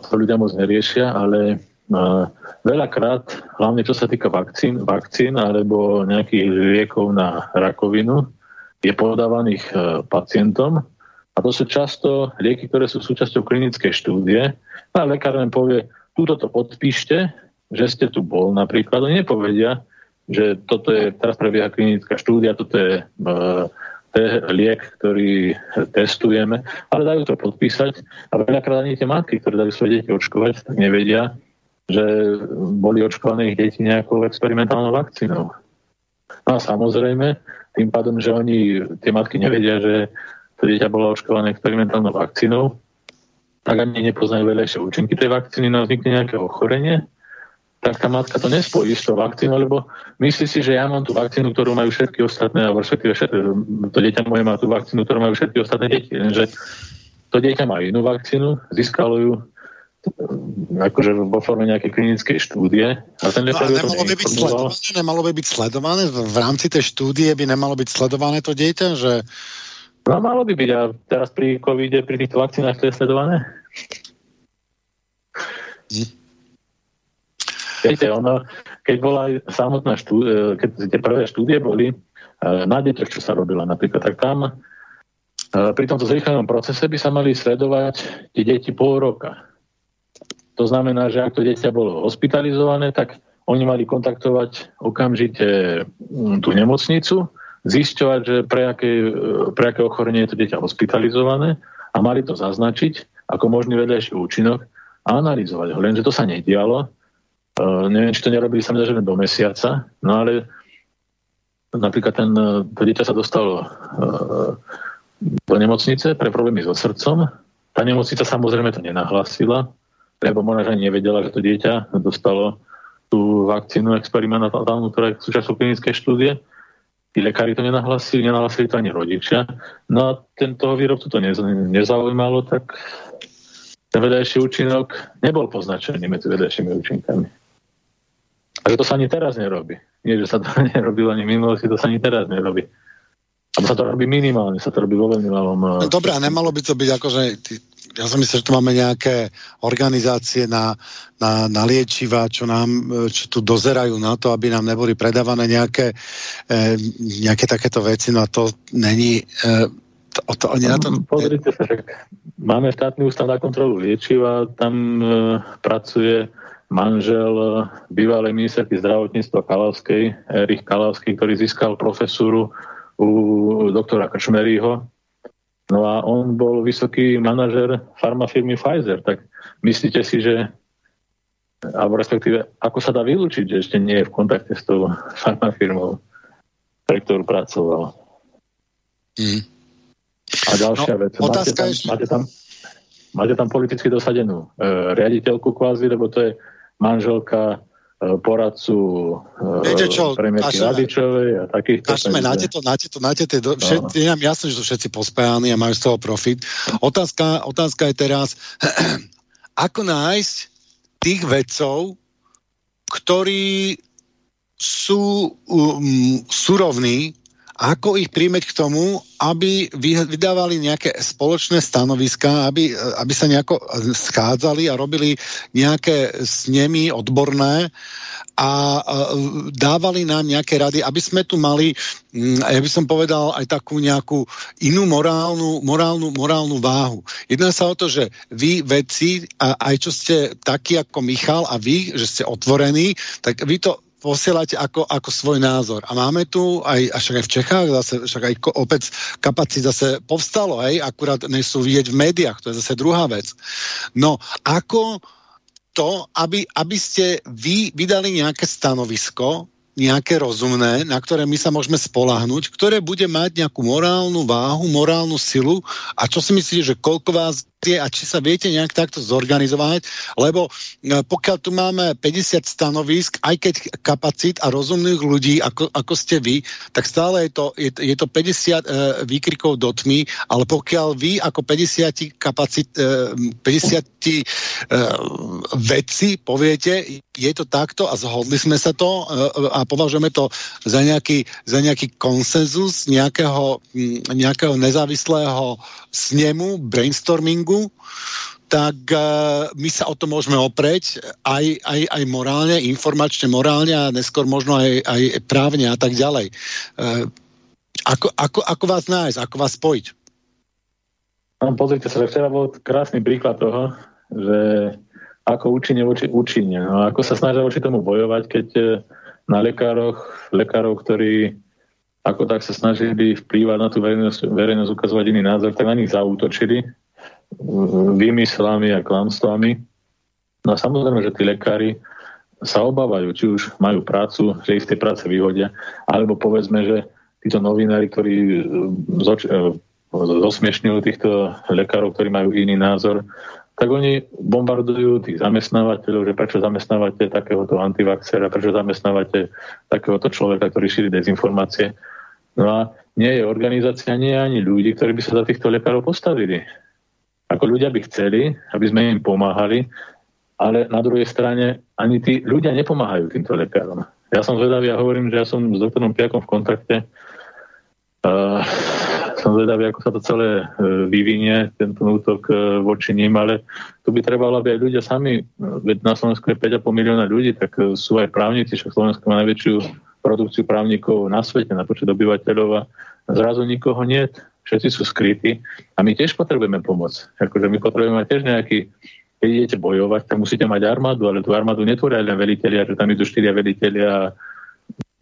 to ľudia moc neriešia, ale veľakrát, hlavne čo sa týka vakcín, vakcín alebo nejakých liekov na rakovinu, je podávaných uh, pacientom a to sú často lieky, ktoré sú súčasťou klinickej štúdie a lekár len povie, túto to podpíšte, že ste tu bol napríklad. Oni nepovedia, že toto je, teraz prebieha klinická štúdia, toto je, uh, to je liek, ktorý testujeme, ale dajú to podpísať a veľakrát ani tie matky, ktoré dajú svoje deti očkovať, tak nevedia, že boli očkované ich deti nejakou experimentálnou vakcínou. No a samozrejme, tým pádom, že oni, tie matky nevedia, že to dieťa bolo očkované experimentálnou vakcínou, tak ani nepoznajú vedľajšie účinky tej vakcíny, no vznikne nejaké ochorenie tak tá matka to nespojí s tou vakcínou, lebo myslí si, že ja mám tú vakcínu, ktorú majú všetky ostatné, alebo všetky, všetky, to dieťa moje má tú vakcínu, ktorú majú všetky ostatné deti. Lenže to dieťa má inú vakcínu, získalo ju akože vo forme nejakej klinickej štúdie. A ten no, a nemalo, by byť sledované, nemalo by byť sledované? V rámci tej štúdie by nemalo byť sledované to dieťa? Že... No malo by byť. A teraz pri covid pri týchto vakcínach to je sledované? Hm. Viete, ono, keď bola aj samotná štúdia, keď tie prvé štúdie boli eh, na deťoch, čo sa robila napríklad, tak tam eh, pri tomto zrýchlenom procese by sa mali sledovať tie deti pol roka to znamená, že ak to dieťa bolo hospitalizované, tak oni mali kontaktovať okamžite mm, tú nemocnicu, zisťovať, že pre aké, pre aké ochorenie je to dieťa hospitalizované a mali to zaznačiť ako možný vedľajší účinok a analyzovať ho. Lenže to sa nedialo. Uh, neviem, či to nerobili sa že do mesiaca, no ale napríklad ten, to dieťa sa dostalo uh, do nemocnice pre problémy so srdcom. Tá nemocnica samozrejme to nenahlásila, lebo možno, že nevedela, že to dieťa dostalo tú vakcínu experimentálnu, ktorá je súčasťou klinickej štúdie. Tí lekári to nenahlasili, nenahlasili to ani rodičia. No a ten toho výrobcu to nezaujímalo, tak ten vedajší účinok nebol poznačený medzi vedajšími účinkami. A že to sa ani teraz nerobí. Nie, že sa to nerobilo ani v minulosti, to sa ani teraz nerobí. Alebo sa to robí minimálne, sa to robí vo veľmi malom... No, Dobre, a nemalo by to byť akože ja som myslel, že tu máme nejaké organizácie na, na, na liečiva, čo nám čo tu dozerajú na to, aby nám neboli predávané nejaké, e, nejaké takéto veci, no a to není... E, to, to, oni na tom... Pozrite sa, máme štátny ústav na kontrolu liečiva, tam e, pracuje manžel e, bývalej ministerky zdravotníctva Kalavskej, Erich Kalavský, ktorý získal profesúru u doktora Kršmerího No a on bol vysoký manažer farmafirmy Pfizer, tak myslíte si, že alebo respektíve, ako sa dá vylúčiť, že ešte nie je v kontakte s tou farmafirmou, pre ktorú pracoval. Mm. A ďalšia no, vec. Máte tam, ešte... máte, tam, máte tam politicky dosadenú e, riaditeľku kvázi, lebo to je manželka E, poradcu e, Viete čo, premiérky Radičovej a takých. Kašme na tieto, na tieto, na tieto, do, všet, je nám jasné, že sú všetci pospájani a majú z toho profit. Otázka, otázka je teraz, ako nájsť tých vedcov, ktorí sú um, surovní ako ich príjmeť k tomu, aby vydávali nejaké spoločné stanoviská, aby, aby sa nejako schádzali a robili nejaké snemy odborné a dávali nám nejaké rady, aby sme tu mali, mm, ja by som povedal, aj takú nejakú inú morálnu, morálnu, morálnu váhu. Jedná sa o to, že vy vedci, aj čo ste takí ako Michal a vy, že ste otvorení, tak vy to posielať ako, ako svoj názor. A máme tu aj, a však aj v Čechách, zase, však aj opäť kapacít zase povstalo, hej, akurát nesú vidieť v médiách, to je zase druhá vec. No, ako to, aby, aby ste vy vydali nejaké stanovisko, nejaké rozumné, na ktoré my sa môžeme spolahnuť, ktoré bude mať nejakú morálnu váhu, morálnu silu. A čo si myslíte, že koľko vás je a či sa viete nejak takto zorganizovať, lebo e, pokiaľ tu máme 50 stanovisk, aj keď kapacít a rozumných ľudí, ako, ako ste vy, tak stále je to, je, je to 50 e, výkrikov do tmy, ale pokiaľ vy ako 50 kapacít, e, 50 e, vedci poviete, je to takto a zhodli sme sa to e, a považujeme to za nejaký, za nejaký konsenzus nejakého, nejakého nezávislého snemu, brainstormingu, tak uh, my sa o to môžeme opreť aj, aj, aj morálne, informačne, morálne a neskôr možno aj, aj právne a tak ďalej. Uh, ako, ako, ako vás nájsť, ako vás spojiť? No, pozrite sa, včera bol krásny príklad toho, že ako účinne voči účinne. No, ako sa snažia voči tomu bojovať, keď e, na lekároch, lekárov, ktorí ako tak sa snažili vplývať na tú verejnosť, verejnosť ukazovať iný názor, tak na nich zautočili vymyslami a klamstvami. No a samozrejme, že tí lekári sa obávajú, či už majú prácu, že ich z tej práce vyhodia, alebo povedzme, že títo novinári, ktorí e, zoč- e, zosmiešňujú týchto lekárov, ktorí majú iný názor, tak oni bombardujú tých zamestnávateľov, že prečo zamestnávate takéhoto antivaxera, prečo zamestnávate takéhoto človeka, ktorý šíri dezinformácie. No a nie je organizácia, nie je ani ľudí, ktorí by sa za týchto lekárov postavili. Ako ľudia by chceli, aby sme im pomáhali, ale na druhej strane ani tí ľudia nepomáhajú týmto lekárom. Ja som zvedavý a hovorím, že ja som s doktorom Piakom v kontakte. Uh, som zvedavý, ako sa to celé uh, vyvinie, tento útok uh, voči ním, ale tu by trebalo, aby aj ľudia sami, veď na Slovensku je 5,5 milióna ľudí, tak sú aj právnici, však Slovensko má najväčšiu produkciu právnikov na svete, na počet obyvateľov a zrazu nikoho nie. Všetci sú skrytí a my tiež potrebujeme pomoc. Akože my potrebujeme tiež nejaký keď idete bojovať, tak musíte mať armádu, ale tú armádu netvoria len veliteľia, že tam idú štyria veliteľia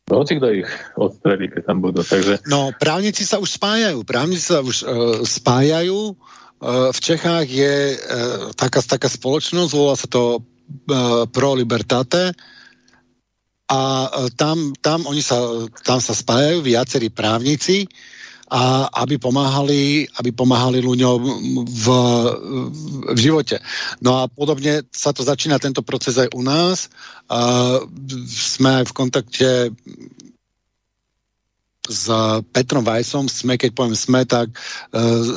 hoci kto ich odstrelí, keď tam budú. Takže... No, právnici sa už spájajú. Právnici sa už uh, spájajú. Uh, v Čechách je uh, taká, taká spoločnosť, volá sa to uh, Pro Libertate a uh, tam, tam, oni sa, tam sa spájajú viacerí právnici a aby pomáhali, aby pomáhali ľuďom v, v živote. No a podobne sa to začína tento proces aj u nás. A sme aj v kontakte s Petrom Vajsom sme, keď poviem sme, tak e,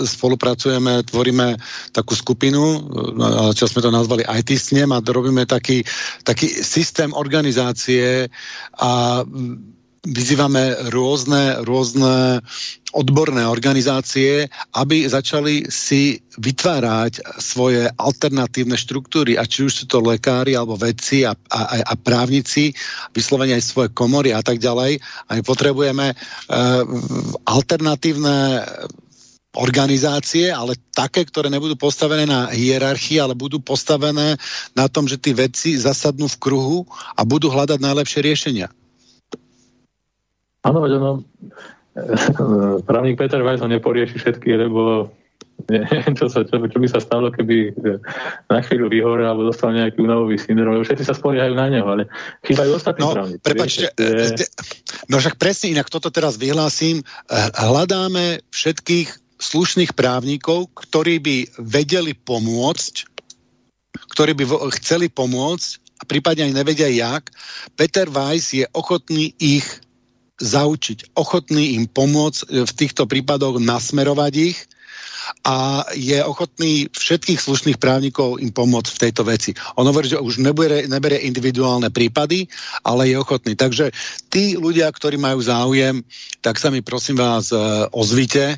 spolupracujeme, tvoríme takú skupinu, e, čo sme to nazvali IT snem a robíme taký, taký systém organizácie a vyzývame rôzne, rôzne odborné organizácie, aby začali si vytvárať svoje alternatívne štruktúry, a či už sú to lekári, alebo vedci a, a, a právnici, vyslovene aj svoje komory a tak ďalej. A my potrebujeme uh, alternatívne organizácie, ale také, ktoré nebudú postavené na hierarchii, ale budú postavené na tom, že tí vedci zasadnú v kruhu a budú hľadať najlepšie riešenia. Áno, veď ono, právnik Peter Weiss ho neporieši všetky, lebo neviem, čo, sa, čo, čo by sa stalo, keby na chvíľu vyhorel alebo dostal nejaký únavový syndrom, lebo všetci sa spoliehajú na neho, ale chýbajú ostatní no, právnici. Prepačte, je... no však presne inak toto teraz vyhlásim, hľadáme všetkých slušných právnikov, ktorí by vedeli pomôcť, ktorí by chceli pomôcť a prípadne aj nevedia jak. Peter Weiss je ochotný ich zaučiť, ochotný im pomôcť e, v týchto prípadoch nasmerovať ich a je ochotný všetkých slušných právnikov im pomôcť v tejto veci. On hovorí, že už nebere, nebere individuálne prípady, ale je ochotný. Takže tí ľudia, ktorí majú záujem, tak sa mi prosím vás uh, ozvite.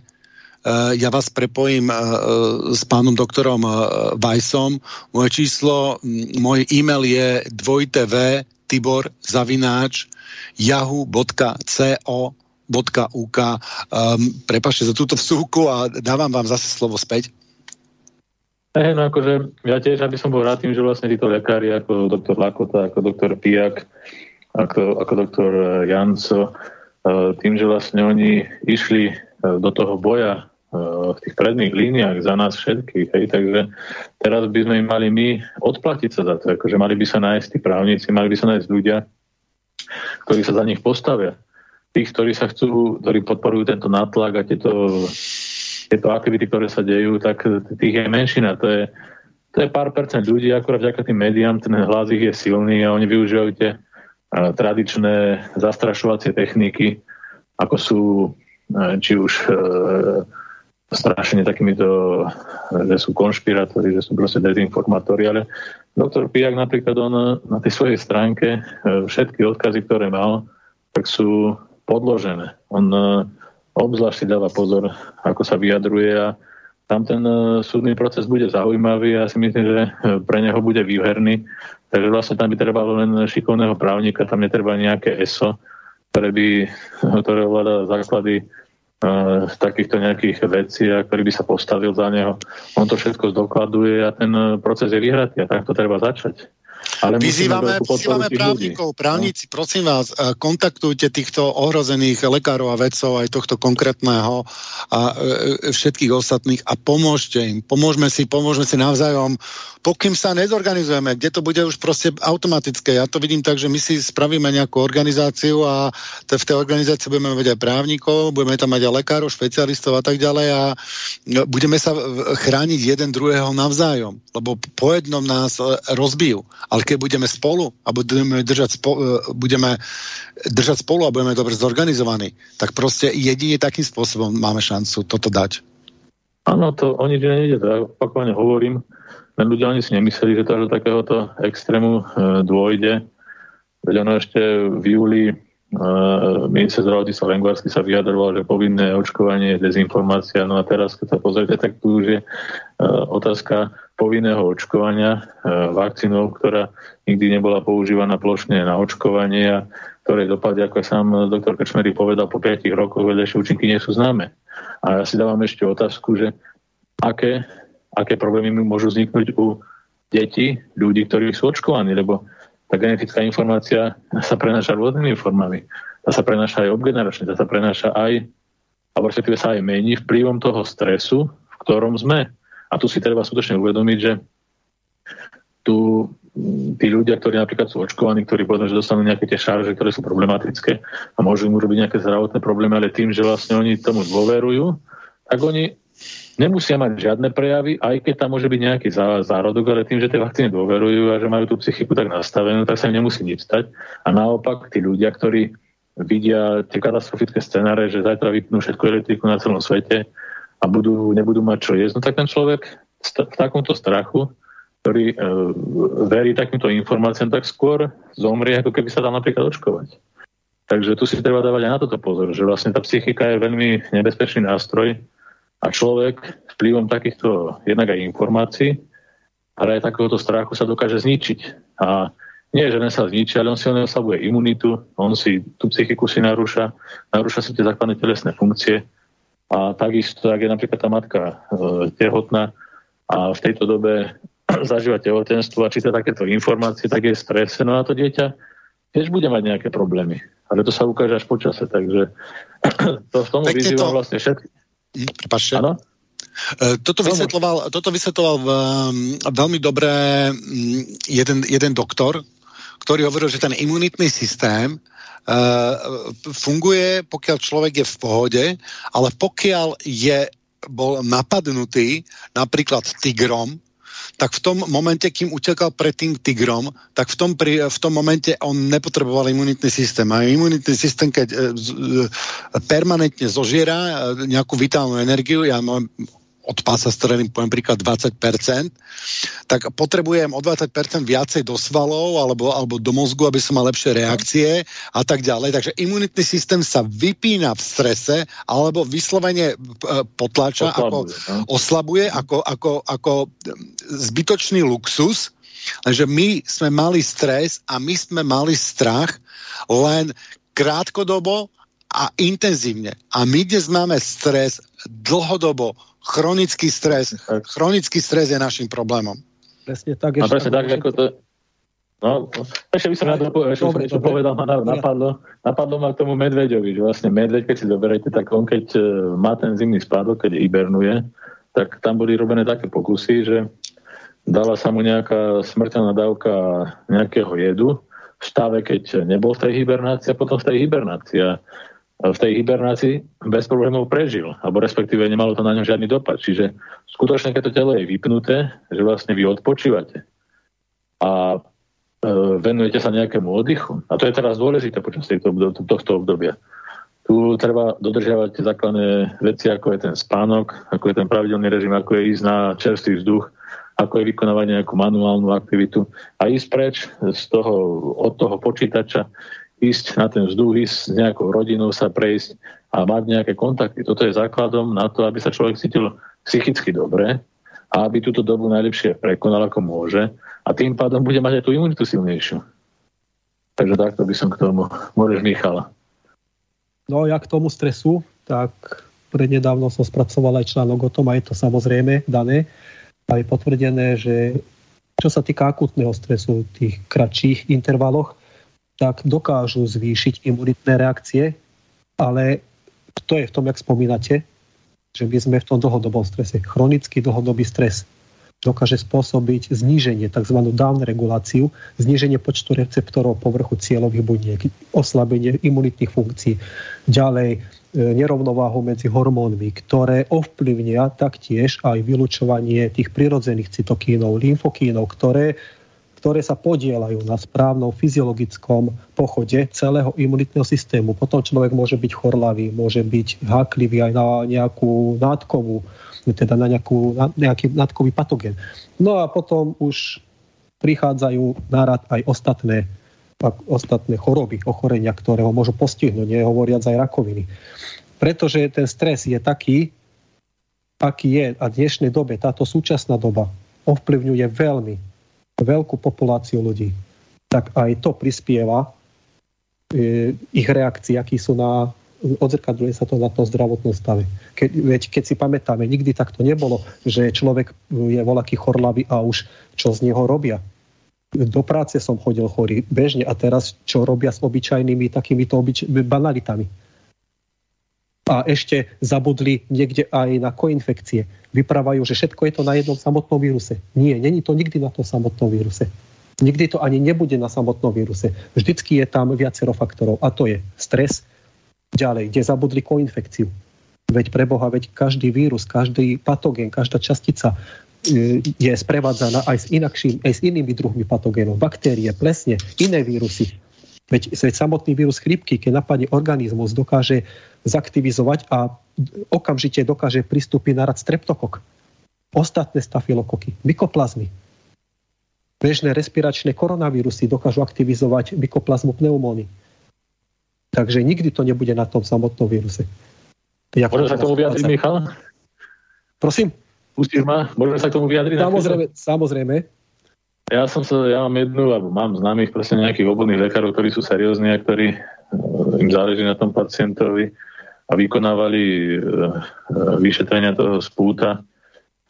Uh, ja vás prepojím s pánom doktorom Vajsom. Moje číslo, môj e-mail je dvojtv tibor zavináč yahoo.co.uk. Um, prepašte za túto vsúku a dávam vám zase slovo späť. Hey, no akože ja tiež, aby som bol rád tým, že vlastne títo lekári ako doktor Lakota, ako doktor Piak, ako, ako doktor eh, Janco, eh, tým, že vlastne oni išli eh, do toho boja v tých predných líniách za nás všetkých, hej, takže teraz by sme im mali my odplatiť sa za to, akože mali by sa nájsť tí právnici, mali by sa nájsť ľudia, ktorí sa za nich postavia. Tých, ktorí sa chcú, ktorí podporujú tento nátlak a tieto, tieto aktivity, ktoré sa dejú, tak tých je menšina. To je, to je pár percent ľudí, akurát vďaka tým médiám, ten hlas ich je silný a oni využívajú tie tradičné zastrašovacie techniky, ako sú či už e, strašenie takýmito, že sú konšpirátori, že sú proste dezinformátori, ale Doktor Pijak napríklad on na tej svojej stránke e, všetky odkazy, ktoré mal, tak sú podložené. On e, obzvlášť si dáva pozor, ako sa vyjadruje a tam ten e, súdny proces bude zaujímavý a ja si myslím, že pre neho bude výherný. Takže vlastne tam by trebalo len šikovného právnika, tam netreba nejaké ESO, ktoré by, ktoré základy takýchto nejakých vecí, a ktorý by sa postavil za neho. On to všetko zdokladuje a ten e, proces je vyhratý a tak to treba začať. Ale vyzývame, vyzývame právnikov, ľudí. právnici, prosím vás, e, kontaktujte týchto ohrozených lekárov a vedcov, aj tohto konkrétneho a e, e, všetkých ostatných a pomôžte im. Pomôžme si, pomôžme si navzájom, pokým sa nezorganizujeme, kde to bude už proste automatické. Ja to vidím tak, že my si spravíme nejakú organizáciu a v tej organizácii budeme mať aj právnikov, budeme tam mať aj lekárov, špecialistov a tak ďalej a budeme sa chrániť jeden druhého navzájom, lebo po jednom nás rozbijú ale keď budeme spolu a budeme držať, spolu, e, budeme držať spolu a budeme dobre zorganizovaní, tak proste jedine takým spôsobom máme šancu toto dať. Áno, to o nič nejde, to ja opakovane hovorím, len ľudia ani si nemysleli, že to až do takéhoto extrému e, dôjde. Veď ono ešte v júli e, minister zdravotníctva Lengvarsky sa vyjadroval, že povinné očkovanie je dezinformácia. No a teraz, keď sa pozrite, tak tu už je e, otázka povinného očkovania e, vakcínou, ktorá nikdy nebola používaná plošne na očkovanie a ktoré dopady, ako sám doktor Krčmery povedal, po 5 rokoch vedľajšie účinky nie sú známe. A ja si dávam ešte otázku, že aké, aké problémy môžu vzniknúť u detí, ľudí, ktorí sú očkovaní, lebo tá genetická informácia sa prenáša rôznymi formami. Tá sa prenáša aj obgeneračne, tá sa prenáša aj, alebo respektíve sa aj mení vplyvom toho stresu, v ktorom sme. A tu si treba skutočne uvedomiť, že tu mm, tí ľudia, ktorí napríklad sú očkovaní, ktorí povedal, že dostanú nejaké tie šarže, ktoré sú problematické a môžu im urobiť nejaké zdravotné problémy, ale tým, že vlastne oni tomu dôverujú, tak oni nemusia mať žiadne prejavy, aj keď tam môže byť nejaký zárodok, ale tým, že tie vakcíny dôverujú a že majú tú psychiku tak nastavenú, tak sa im nemusí nič stať. A naopak tí ľudia, ktorí vidia tie katastrofické scenáre, že zajtra vypnú všetko elektriku na celom svete, a budú, nebudú mať čo jesť, no tak ten človek v takomto strachu, ktorý e, verí takýmto informáciám, tak skôr zomrie, ako keby sa dal napríklad očkovať. Takže tu si treba dávať aj na toto pozor, že vlastne tá psychika je veľmi nebezpečný nástroj a človek vplyvom takýchto jednak aj informácií, ale aj takéhoto strachu sa dokáže zničiť. A nie, že len sa zničí, ale on si oslabuje imunitu, on si tú psychiku si narúša, narúša si tie základné telesné funkcie a takisto, ak je napríklad tá matka e, tehotná a v tejto dobe zažíva tehotenstvo a číta takéto informácie, tak je strese, no a to dieťa tiež bude mať nejaké problémy. Ale to sa ukáže až počase, takže to v tomu vyzývam to... vlastne všetky. Prepačte. Áno? E, toto vysvetloval, toto vysvetloval veľmi dobre jeden, jeden doktor, ktorý hovoril, že ten imunitný systém funguje, pokiaľ človek je v pohode, ale pokiaľ je bol napadnutý napríklad tigrom, tak v tom momente, kým utekal pred tým tigrom, tak v tom, pri, v tom momente on nepotreboval imunitný systém. A imunitný systém, keď e, e, permanentne zožiera nejakú vitálnu energiu, ja mám od pása strelím, poviem príklad 20%, tak potrebujem o 20% viacej do svalov alebo, alebo do mozgu, aby som mal lepšie reakcie a tak ďalej. Takže imunitný systém sa vypína v strese alebo vyslovene e, potlača, oslabuje, ako, no? oslabuje ako, ako, ako zbytočný luxus, Lenže my sme mali stres a my sme mali strach len krátkodobo a intenzívne. A my dnes máme stres dlhodobo, chronický stres. Chronický stres je našim problémom. Presne tak. A presne tak, ako to... No, ešte by som to ešte dobre, niečo povedal, ma napadlo, napadlo ma k tomu medveďovi, že vlastne medveď, keď si zoberete, tak on keď e, má ten zimný spádok, keď hibernuje, tak tam boli robené také pokusy, že dala sa mu nejaká smrteľná dávka nejakého jedu v stave, keď nebol v tej hibernácii a potom v tej hibernácii v tej hibernácii bez problémov prežil, alebo respektíve nemalo to na ňom žiadny dopad. Čiže skutočne, keď to telo je vypnuté, že vlastne vy odpočívate a e, venujete sa nejakému oddychu, a to je teraz dôležité počas tejto, tohto obdobia, tu treba dodržiavať základné veci, ako je ten spánok, ako je ten pravidelný režim, ako je ísť na čerstvý vzduch, ako je vykonávať nejakú manuálnu aktivitu a ísť preč z toho, od toho počítača, ísť na ten vzduch, ísť s nejakou rodinou sa prejsť a mať nejaké kontakty. Toto je základom na to, aby sa človek cítil psychicky dobre a aby túto dobu najlepšie prekonal ako môže a tým pádom bude mať aj tú imunitu silnejšiu. Takže takto by som k tomu. Môžeš Michala. No ja k tomu stresu, tak prednedávno som spracoval aj článok o tom a je to samozrejme dané. A je potvrdené, že Čo sa týka akutného stresu v tých kratších intervaloch, tak dokážu zvýšiť imunitné reakcie, ale to je v tom, jak spomínate, že my sme v tom dlhodobom strese. Chronický dlhodobý stres dokáže spôsobiť zníženie, tzv. down reguláciu, zníženie počtu receptorov povrchu cieľových buniek, oslabenie imunitných funkcií. Ďalej, E, nerovnováhu medzi hormónmi, ktoré ovplyvnia taktiež aj vylučovanie tých prirodzených cytokínov, lymfokínov, ktoré, ktoré sa podielajú na správnom fyziologickom pochode celého imunitného systému. Potom človek môže byť chorlavý, môže byť háklivý aj na nejakú nádkovú, teda na, nejakú, na nejaký nádkový patogen. No a potom už prichádzajú nárad aj ostatné ostatné choroby, ochorenia, ktoré ho môžu postihnúť, nehovoriac aj rakoviny. Pretože ten stres je taký, aký je a dnešnej dobe, táto súčasná doba ovplyvňuje veľmi veľkú populáciu ľudí, tak aj to prispieva e, ich reakcii, akí sú na odzrkadľuje sa to na tom zdravotnom stave. Keď, veď keď si pamätáme, nikdy takto nebolo, že človek je voľaký chorlavý a už čo z neho robia do práce som chodil chorý bežne a teraz čo robia s obyčajnými takýmito obyč- banalitami. A ešte zabudli niekde aj na koinfekcie. Vyprávajú, že všetko je to na jednom samotnom víruse. Nie, není to nikdy na tom samotnom víruse. Nikdy to ani nebude na samotnom víruse. Vždycky je tam viacero faktorov. A to je stres, ďalej, kde zabudli koinfekciu. Veď preboha, veď každý vírus, každý patogén, každá častica je sprevádzaná aj s, inakším, aj s inými druhmi patogénov. Baktérie, plesne, iné vírusy. Veď, veď samotný vírus chrípky, keď napadne organizmus, dokáže zaktivizovať a okamžite dokáže pristúpiť na rad streptokok. Ostatné stafilokoky, mykoplazmy. Bežné respiračné koronavírusy dokážu aktivizovať mykoplazmu pneumóny. Takže nikdy to nebude na tom samotnom víruse. Môžem sa k tomu vyjadriť, Michal? Prosím? Pustíš ma? Môžeme sa k tomu vyjadriť? Samozrejme, samozrejme. Ja som sa, ja mám jednu, alebo mám známych proste nejakých obvodných lekárov, ktorí sú seriózni a ktorí eh, im záleží na tom pacientovi a vykonávali eh, eh, vyšetrenia toho spúta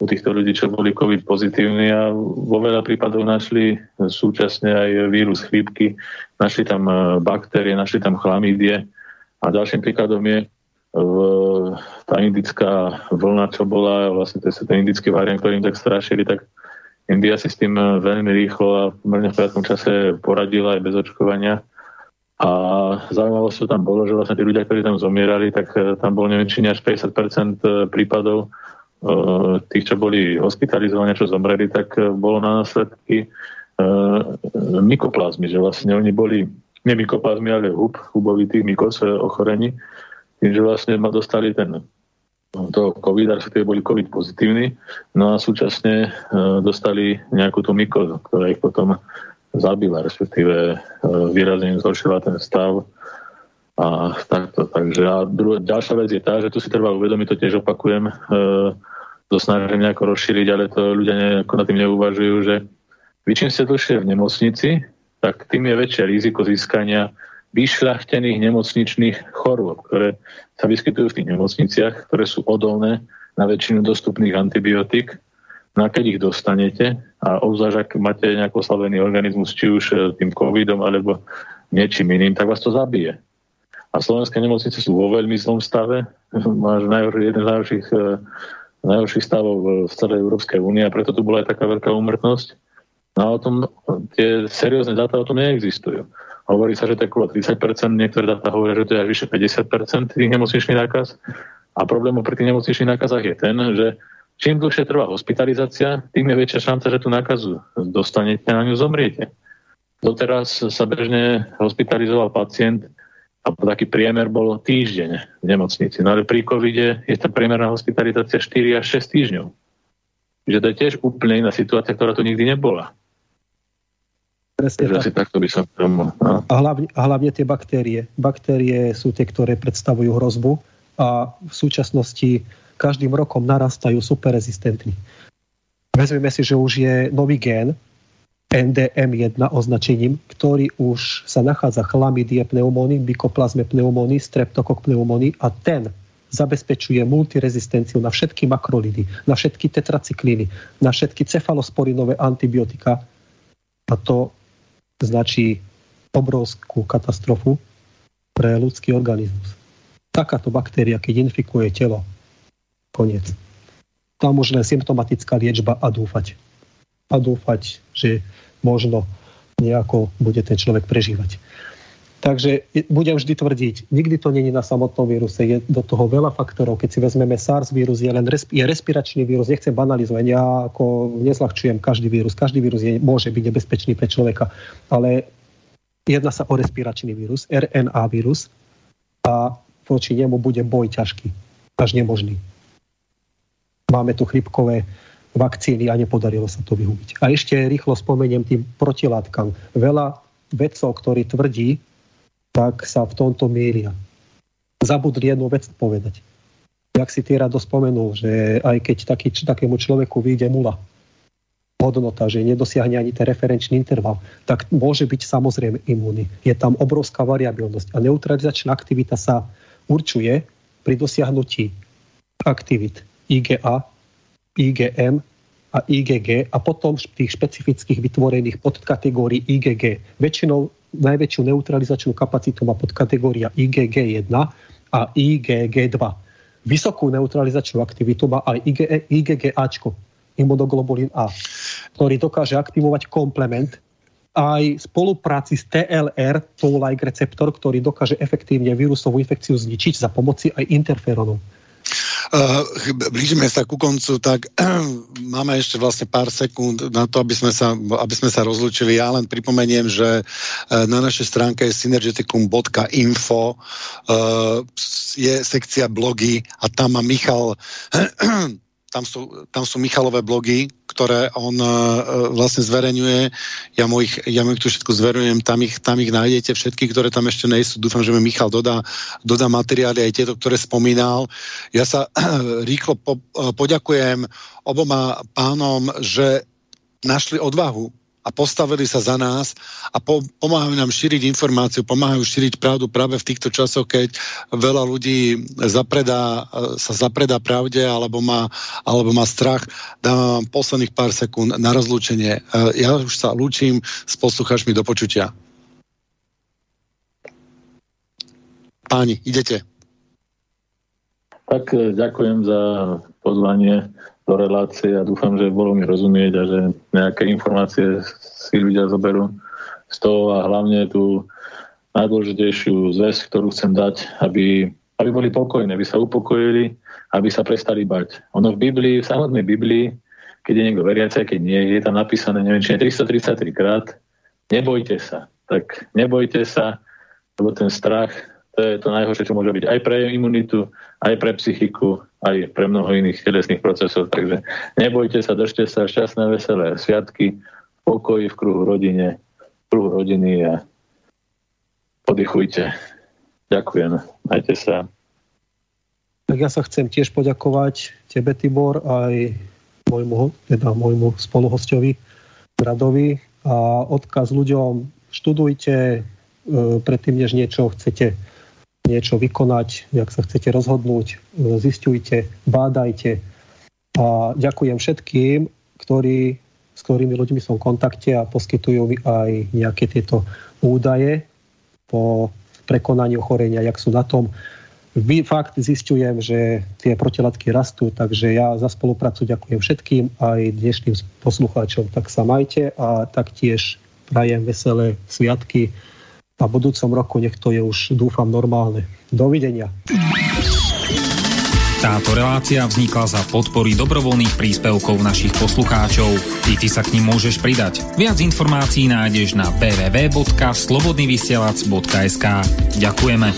u týchto ľudí, čo boli COVID pozitívni a vo veľa prípadov našli súčasne aj vírus chrípky, našli tam baktérie, našli tam chlamídie a ďalším príkladom je tá indická vlna, čo bola, vlastne to je ten indický variant, ktorým tak strašili, tak India si s tým veľmi rýchlo a pomerne v krátkom čase poradila aj bez očkovania. A zaujímavosťou tam bolo, že vlastne tí ľudia, ktorí tam zomierali, tak e, tam bolo neviem, či až 50% e, prípadov tých, čo boli hospitalizovaní, čo zomreli, tak bolo na následky mykoplazmy, že vlastne oni boli, nie mykoplazmy, ale hub, hubovitých mykos ochorení, tým, že vlastne ma dostali ten toho COVID, respektíve boli COVID pozitívni, no a súčasne e, dostali nejakú tú mykozu, ktorá ich potom zabila, respektíve e, výrazne im zhoršila ten stav a takto. Takže a druhá, ďalšia vec je tá, že tu si treba uvedomiť, to tiež opakujem, e, to snažím nejako rozšíriť, ale to ľudia nejako na tým neuvažujú, že vy čím ste dlhšie v nemocnici, tak tým je väčšie riziko získania vyšľachtených nemocničných chorôb, ktoré sa vyskytujú v tých nemocniciach, ktoré sú odolné na väčšinu dostupných antibiotík. No a keď ich dostanete, a obzvlášť ak máte nejaký oslavený organizmus, či už e, tým covidom alebo niečím iným, tak vás to zabije. A slovenské nemocnice sú vo veľmi zlom stave. Máš jeden z najhorších, e, najhorších stavov v celej Európskej únie a preto tu bola aj taká veľká úmrtnosť. No a o tom, tie seriózne dáta o tom neexistujú. Hovorí sa, že to je okolo 30%, niektoré dáta hovoria, že to je až vyše 50% tých nemocničných nákaz. A problémom pri tých nemocničných nákazách je ten, že čím dlhšie trvá hospitalizácia, tým je väčšia šanca, že tú nákazu dostanete a na ňu zomriete. Doteraz sa bežne hospitalizoval pacient a taký priemer bol týždeň v nemocnici. No ale pri covide je tá priemerná hospitalizácia 4 až 6 týždňov. Čiže to je tiež úplne iná situácia, ktorá tu nikdy nebola. Presne tak. Asi takto by som tomu, a, hlavne, a hlavne tie baktérie. Baktérie sú tie, ktoré predstavujú hrozbu a v súčasnosti každým rokom narastajú superrezistentní. Vezmeme si, že už je nový gén, NDM1 označením, ktorý už sa nachádza chlamidie pneumóny, mykoplazme pneumóny, streptokok pneumóny a ten zabezpečuje multirezistenciu na všetky makrolidy, na všetky tetracyklíny, na všetky cefalosporinové antibiotika. A to značí obrovskú katastrofu pre ľudský organizmus. Takáto baktéria, keď infikuje telo, koniec. Tam už len symptomatická liečba a dúfať. A dúfať, že možno nejako bude ten človek prežívať. Takže budem vždy tvrdiť, nikdy to není na samotnom víruse, je do toho veľa faktorov. Keď si vezmeme SARS vírus, je len resp- je respiračný vírus, nechcem banalizovať, ja ako nezľahčujem každý vírus, každý vírus je, môže byť nebezpečný pre človeka, ale jedná sa o respiračný vírus, RNA vírus a voči nemu bude boj ťažký, až nemožný. Máme tu chrypkové vakcíny a nepodarilo sa to vyhubiť. A ešte rýchlo spomeniem tým protilátkam. Veľa vedcov, ktorí tvrdí, tak sa v tomto mýlia. Zabudli jednu vec povedať. Jak si ty rado spomenul, že aj keď taký, takému človeku vyjde mula, hodnota, že nedosiahne ani ten referenčný interval, tak môže byť samozrejme imúny. Je tam obrovská variabilnosť a neutralizačná aktivita sa určuje pri dosiahnutí aktivít IGA, IgM a IgG a potom tých špecifických vytvorených podkategórií IgG. Väčšinou najväčšiu neutralizačnú kapacitu má podkategória IgG1 a IgG2. Vysokú neutralizačnú aktivitu má aj IgGAčko, imunoglobulín A, ktorý dokáže aktivovať komplement aj spolupráci s TLR, toll-like receptor, ktorý dokáže efektívne vírusovú infekciu zničiť za pomoci aj interferónov. Uh, blížime sa ku koncu, tak máme ešte vlastne pár sekúnd na to, aby sme sa, aby sme sa rozlúčili. Ja len pripomeniem, že uh, na našej stránke je synergeticum.info je sekcia blogy a tam má Michal tam sú, tam sú Michalové blogy, ktoré on uh, vlastne zverejňuje. Ja mu, ich, ja mu ich tu všetko zverejňujem, tam ich, tam ich nájdete všetky, ktoré tam ešte nejsú. Dúfam, že mi Michal dodá, dodá materiály aj tieto, ktoré spomínal. Ja sa rýchlo po, uh, poďakujem oboma pánom, že našli odvahu a postavili sa za nás a po, pomáhajú nám šíriť informáciu, pomáhajú šíriť pravdu práve v týchto časoch, keď veľa ľudí zapredá, sa zapredá pravde alebo má, alebo má strach. Dávam vám posledných pár sekúnd na rozlúčenie. Ja už sa lúčim s poslucháčmi do počutia. Páni, idete. Tak e, ďakujem za pozvanie do relácie a dúfam, že bolo mi rozumieť a že nejaké informácie si ľudia zoberú z toho a hlavne tú najdôležitejšiu zväz, ktorú chcem dať, aby, aby boli pokojní, aby sa upokojili, aby sa prestali bať. Ono v Biblii, v samotnej Biblii, keď je niekto veriaci, keď nie, je tam napísané, neviem, či 333 krát, nebojte sa. Tak nebojte sa, lebo ten strach to je to najhoršie, čo môže byť aj pre imunitu, aj pre psychiku, aj pre mnoho iných telesných procesov. Takže nebojte sa, držte sa, šťastné, veselé sviatky, pokoji v kruhu rodine, v kruhu rodiny a oddychujte. Ďakujem. Majte sa. Tak ja sa chcem tiež poďakovať tebe, Tibor, aj môjmu, teda môjmu spoluhostovi, Radovi a odkaz ľuďom, študujte, e, predtým, než niečo chcete niečo vykonať, jak sa chcete rozhodnúť, zistujte, bádajte. A ďakujem všetkým, ktorí, s ktorými ľuďmi som v kontakte a poskytujú mi aj nejaké tieto údaje po prekonaní ochorenia, jak sú na tom. Vy fakt zistujem, že tie protilátky rastú, takže ja za spoluprácu ďakujem všetkým, aj dnešným poslucháčom. Tak sa majte a taktiež prajem veselé sviatky a v budúcom roku nech to je už, dúfam, normálne. Dovidenia. Táto relácia vznikla za podpory dobrovoľných príspevkov našich poslucháčov. I ty sa k ním môžeš pridať. Viac informácií nájdeš na www.slobodnyvysielac.sk Ďakujeme.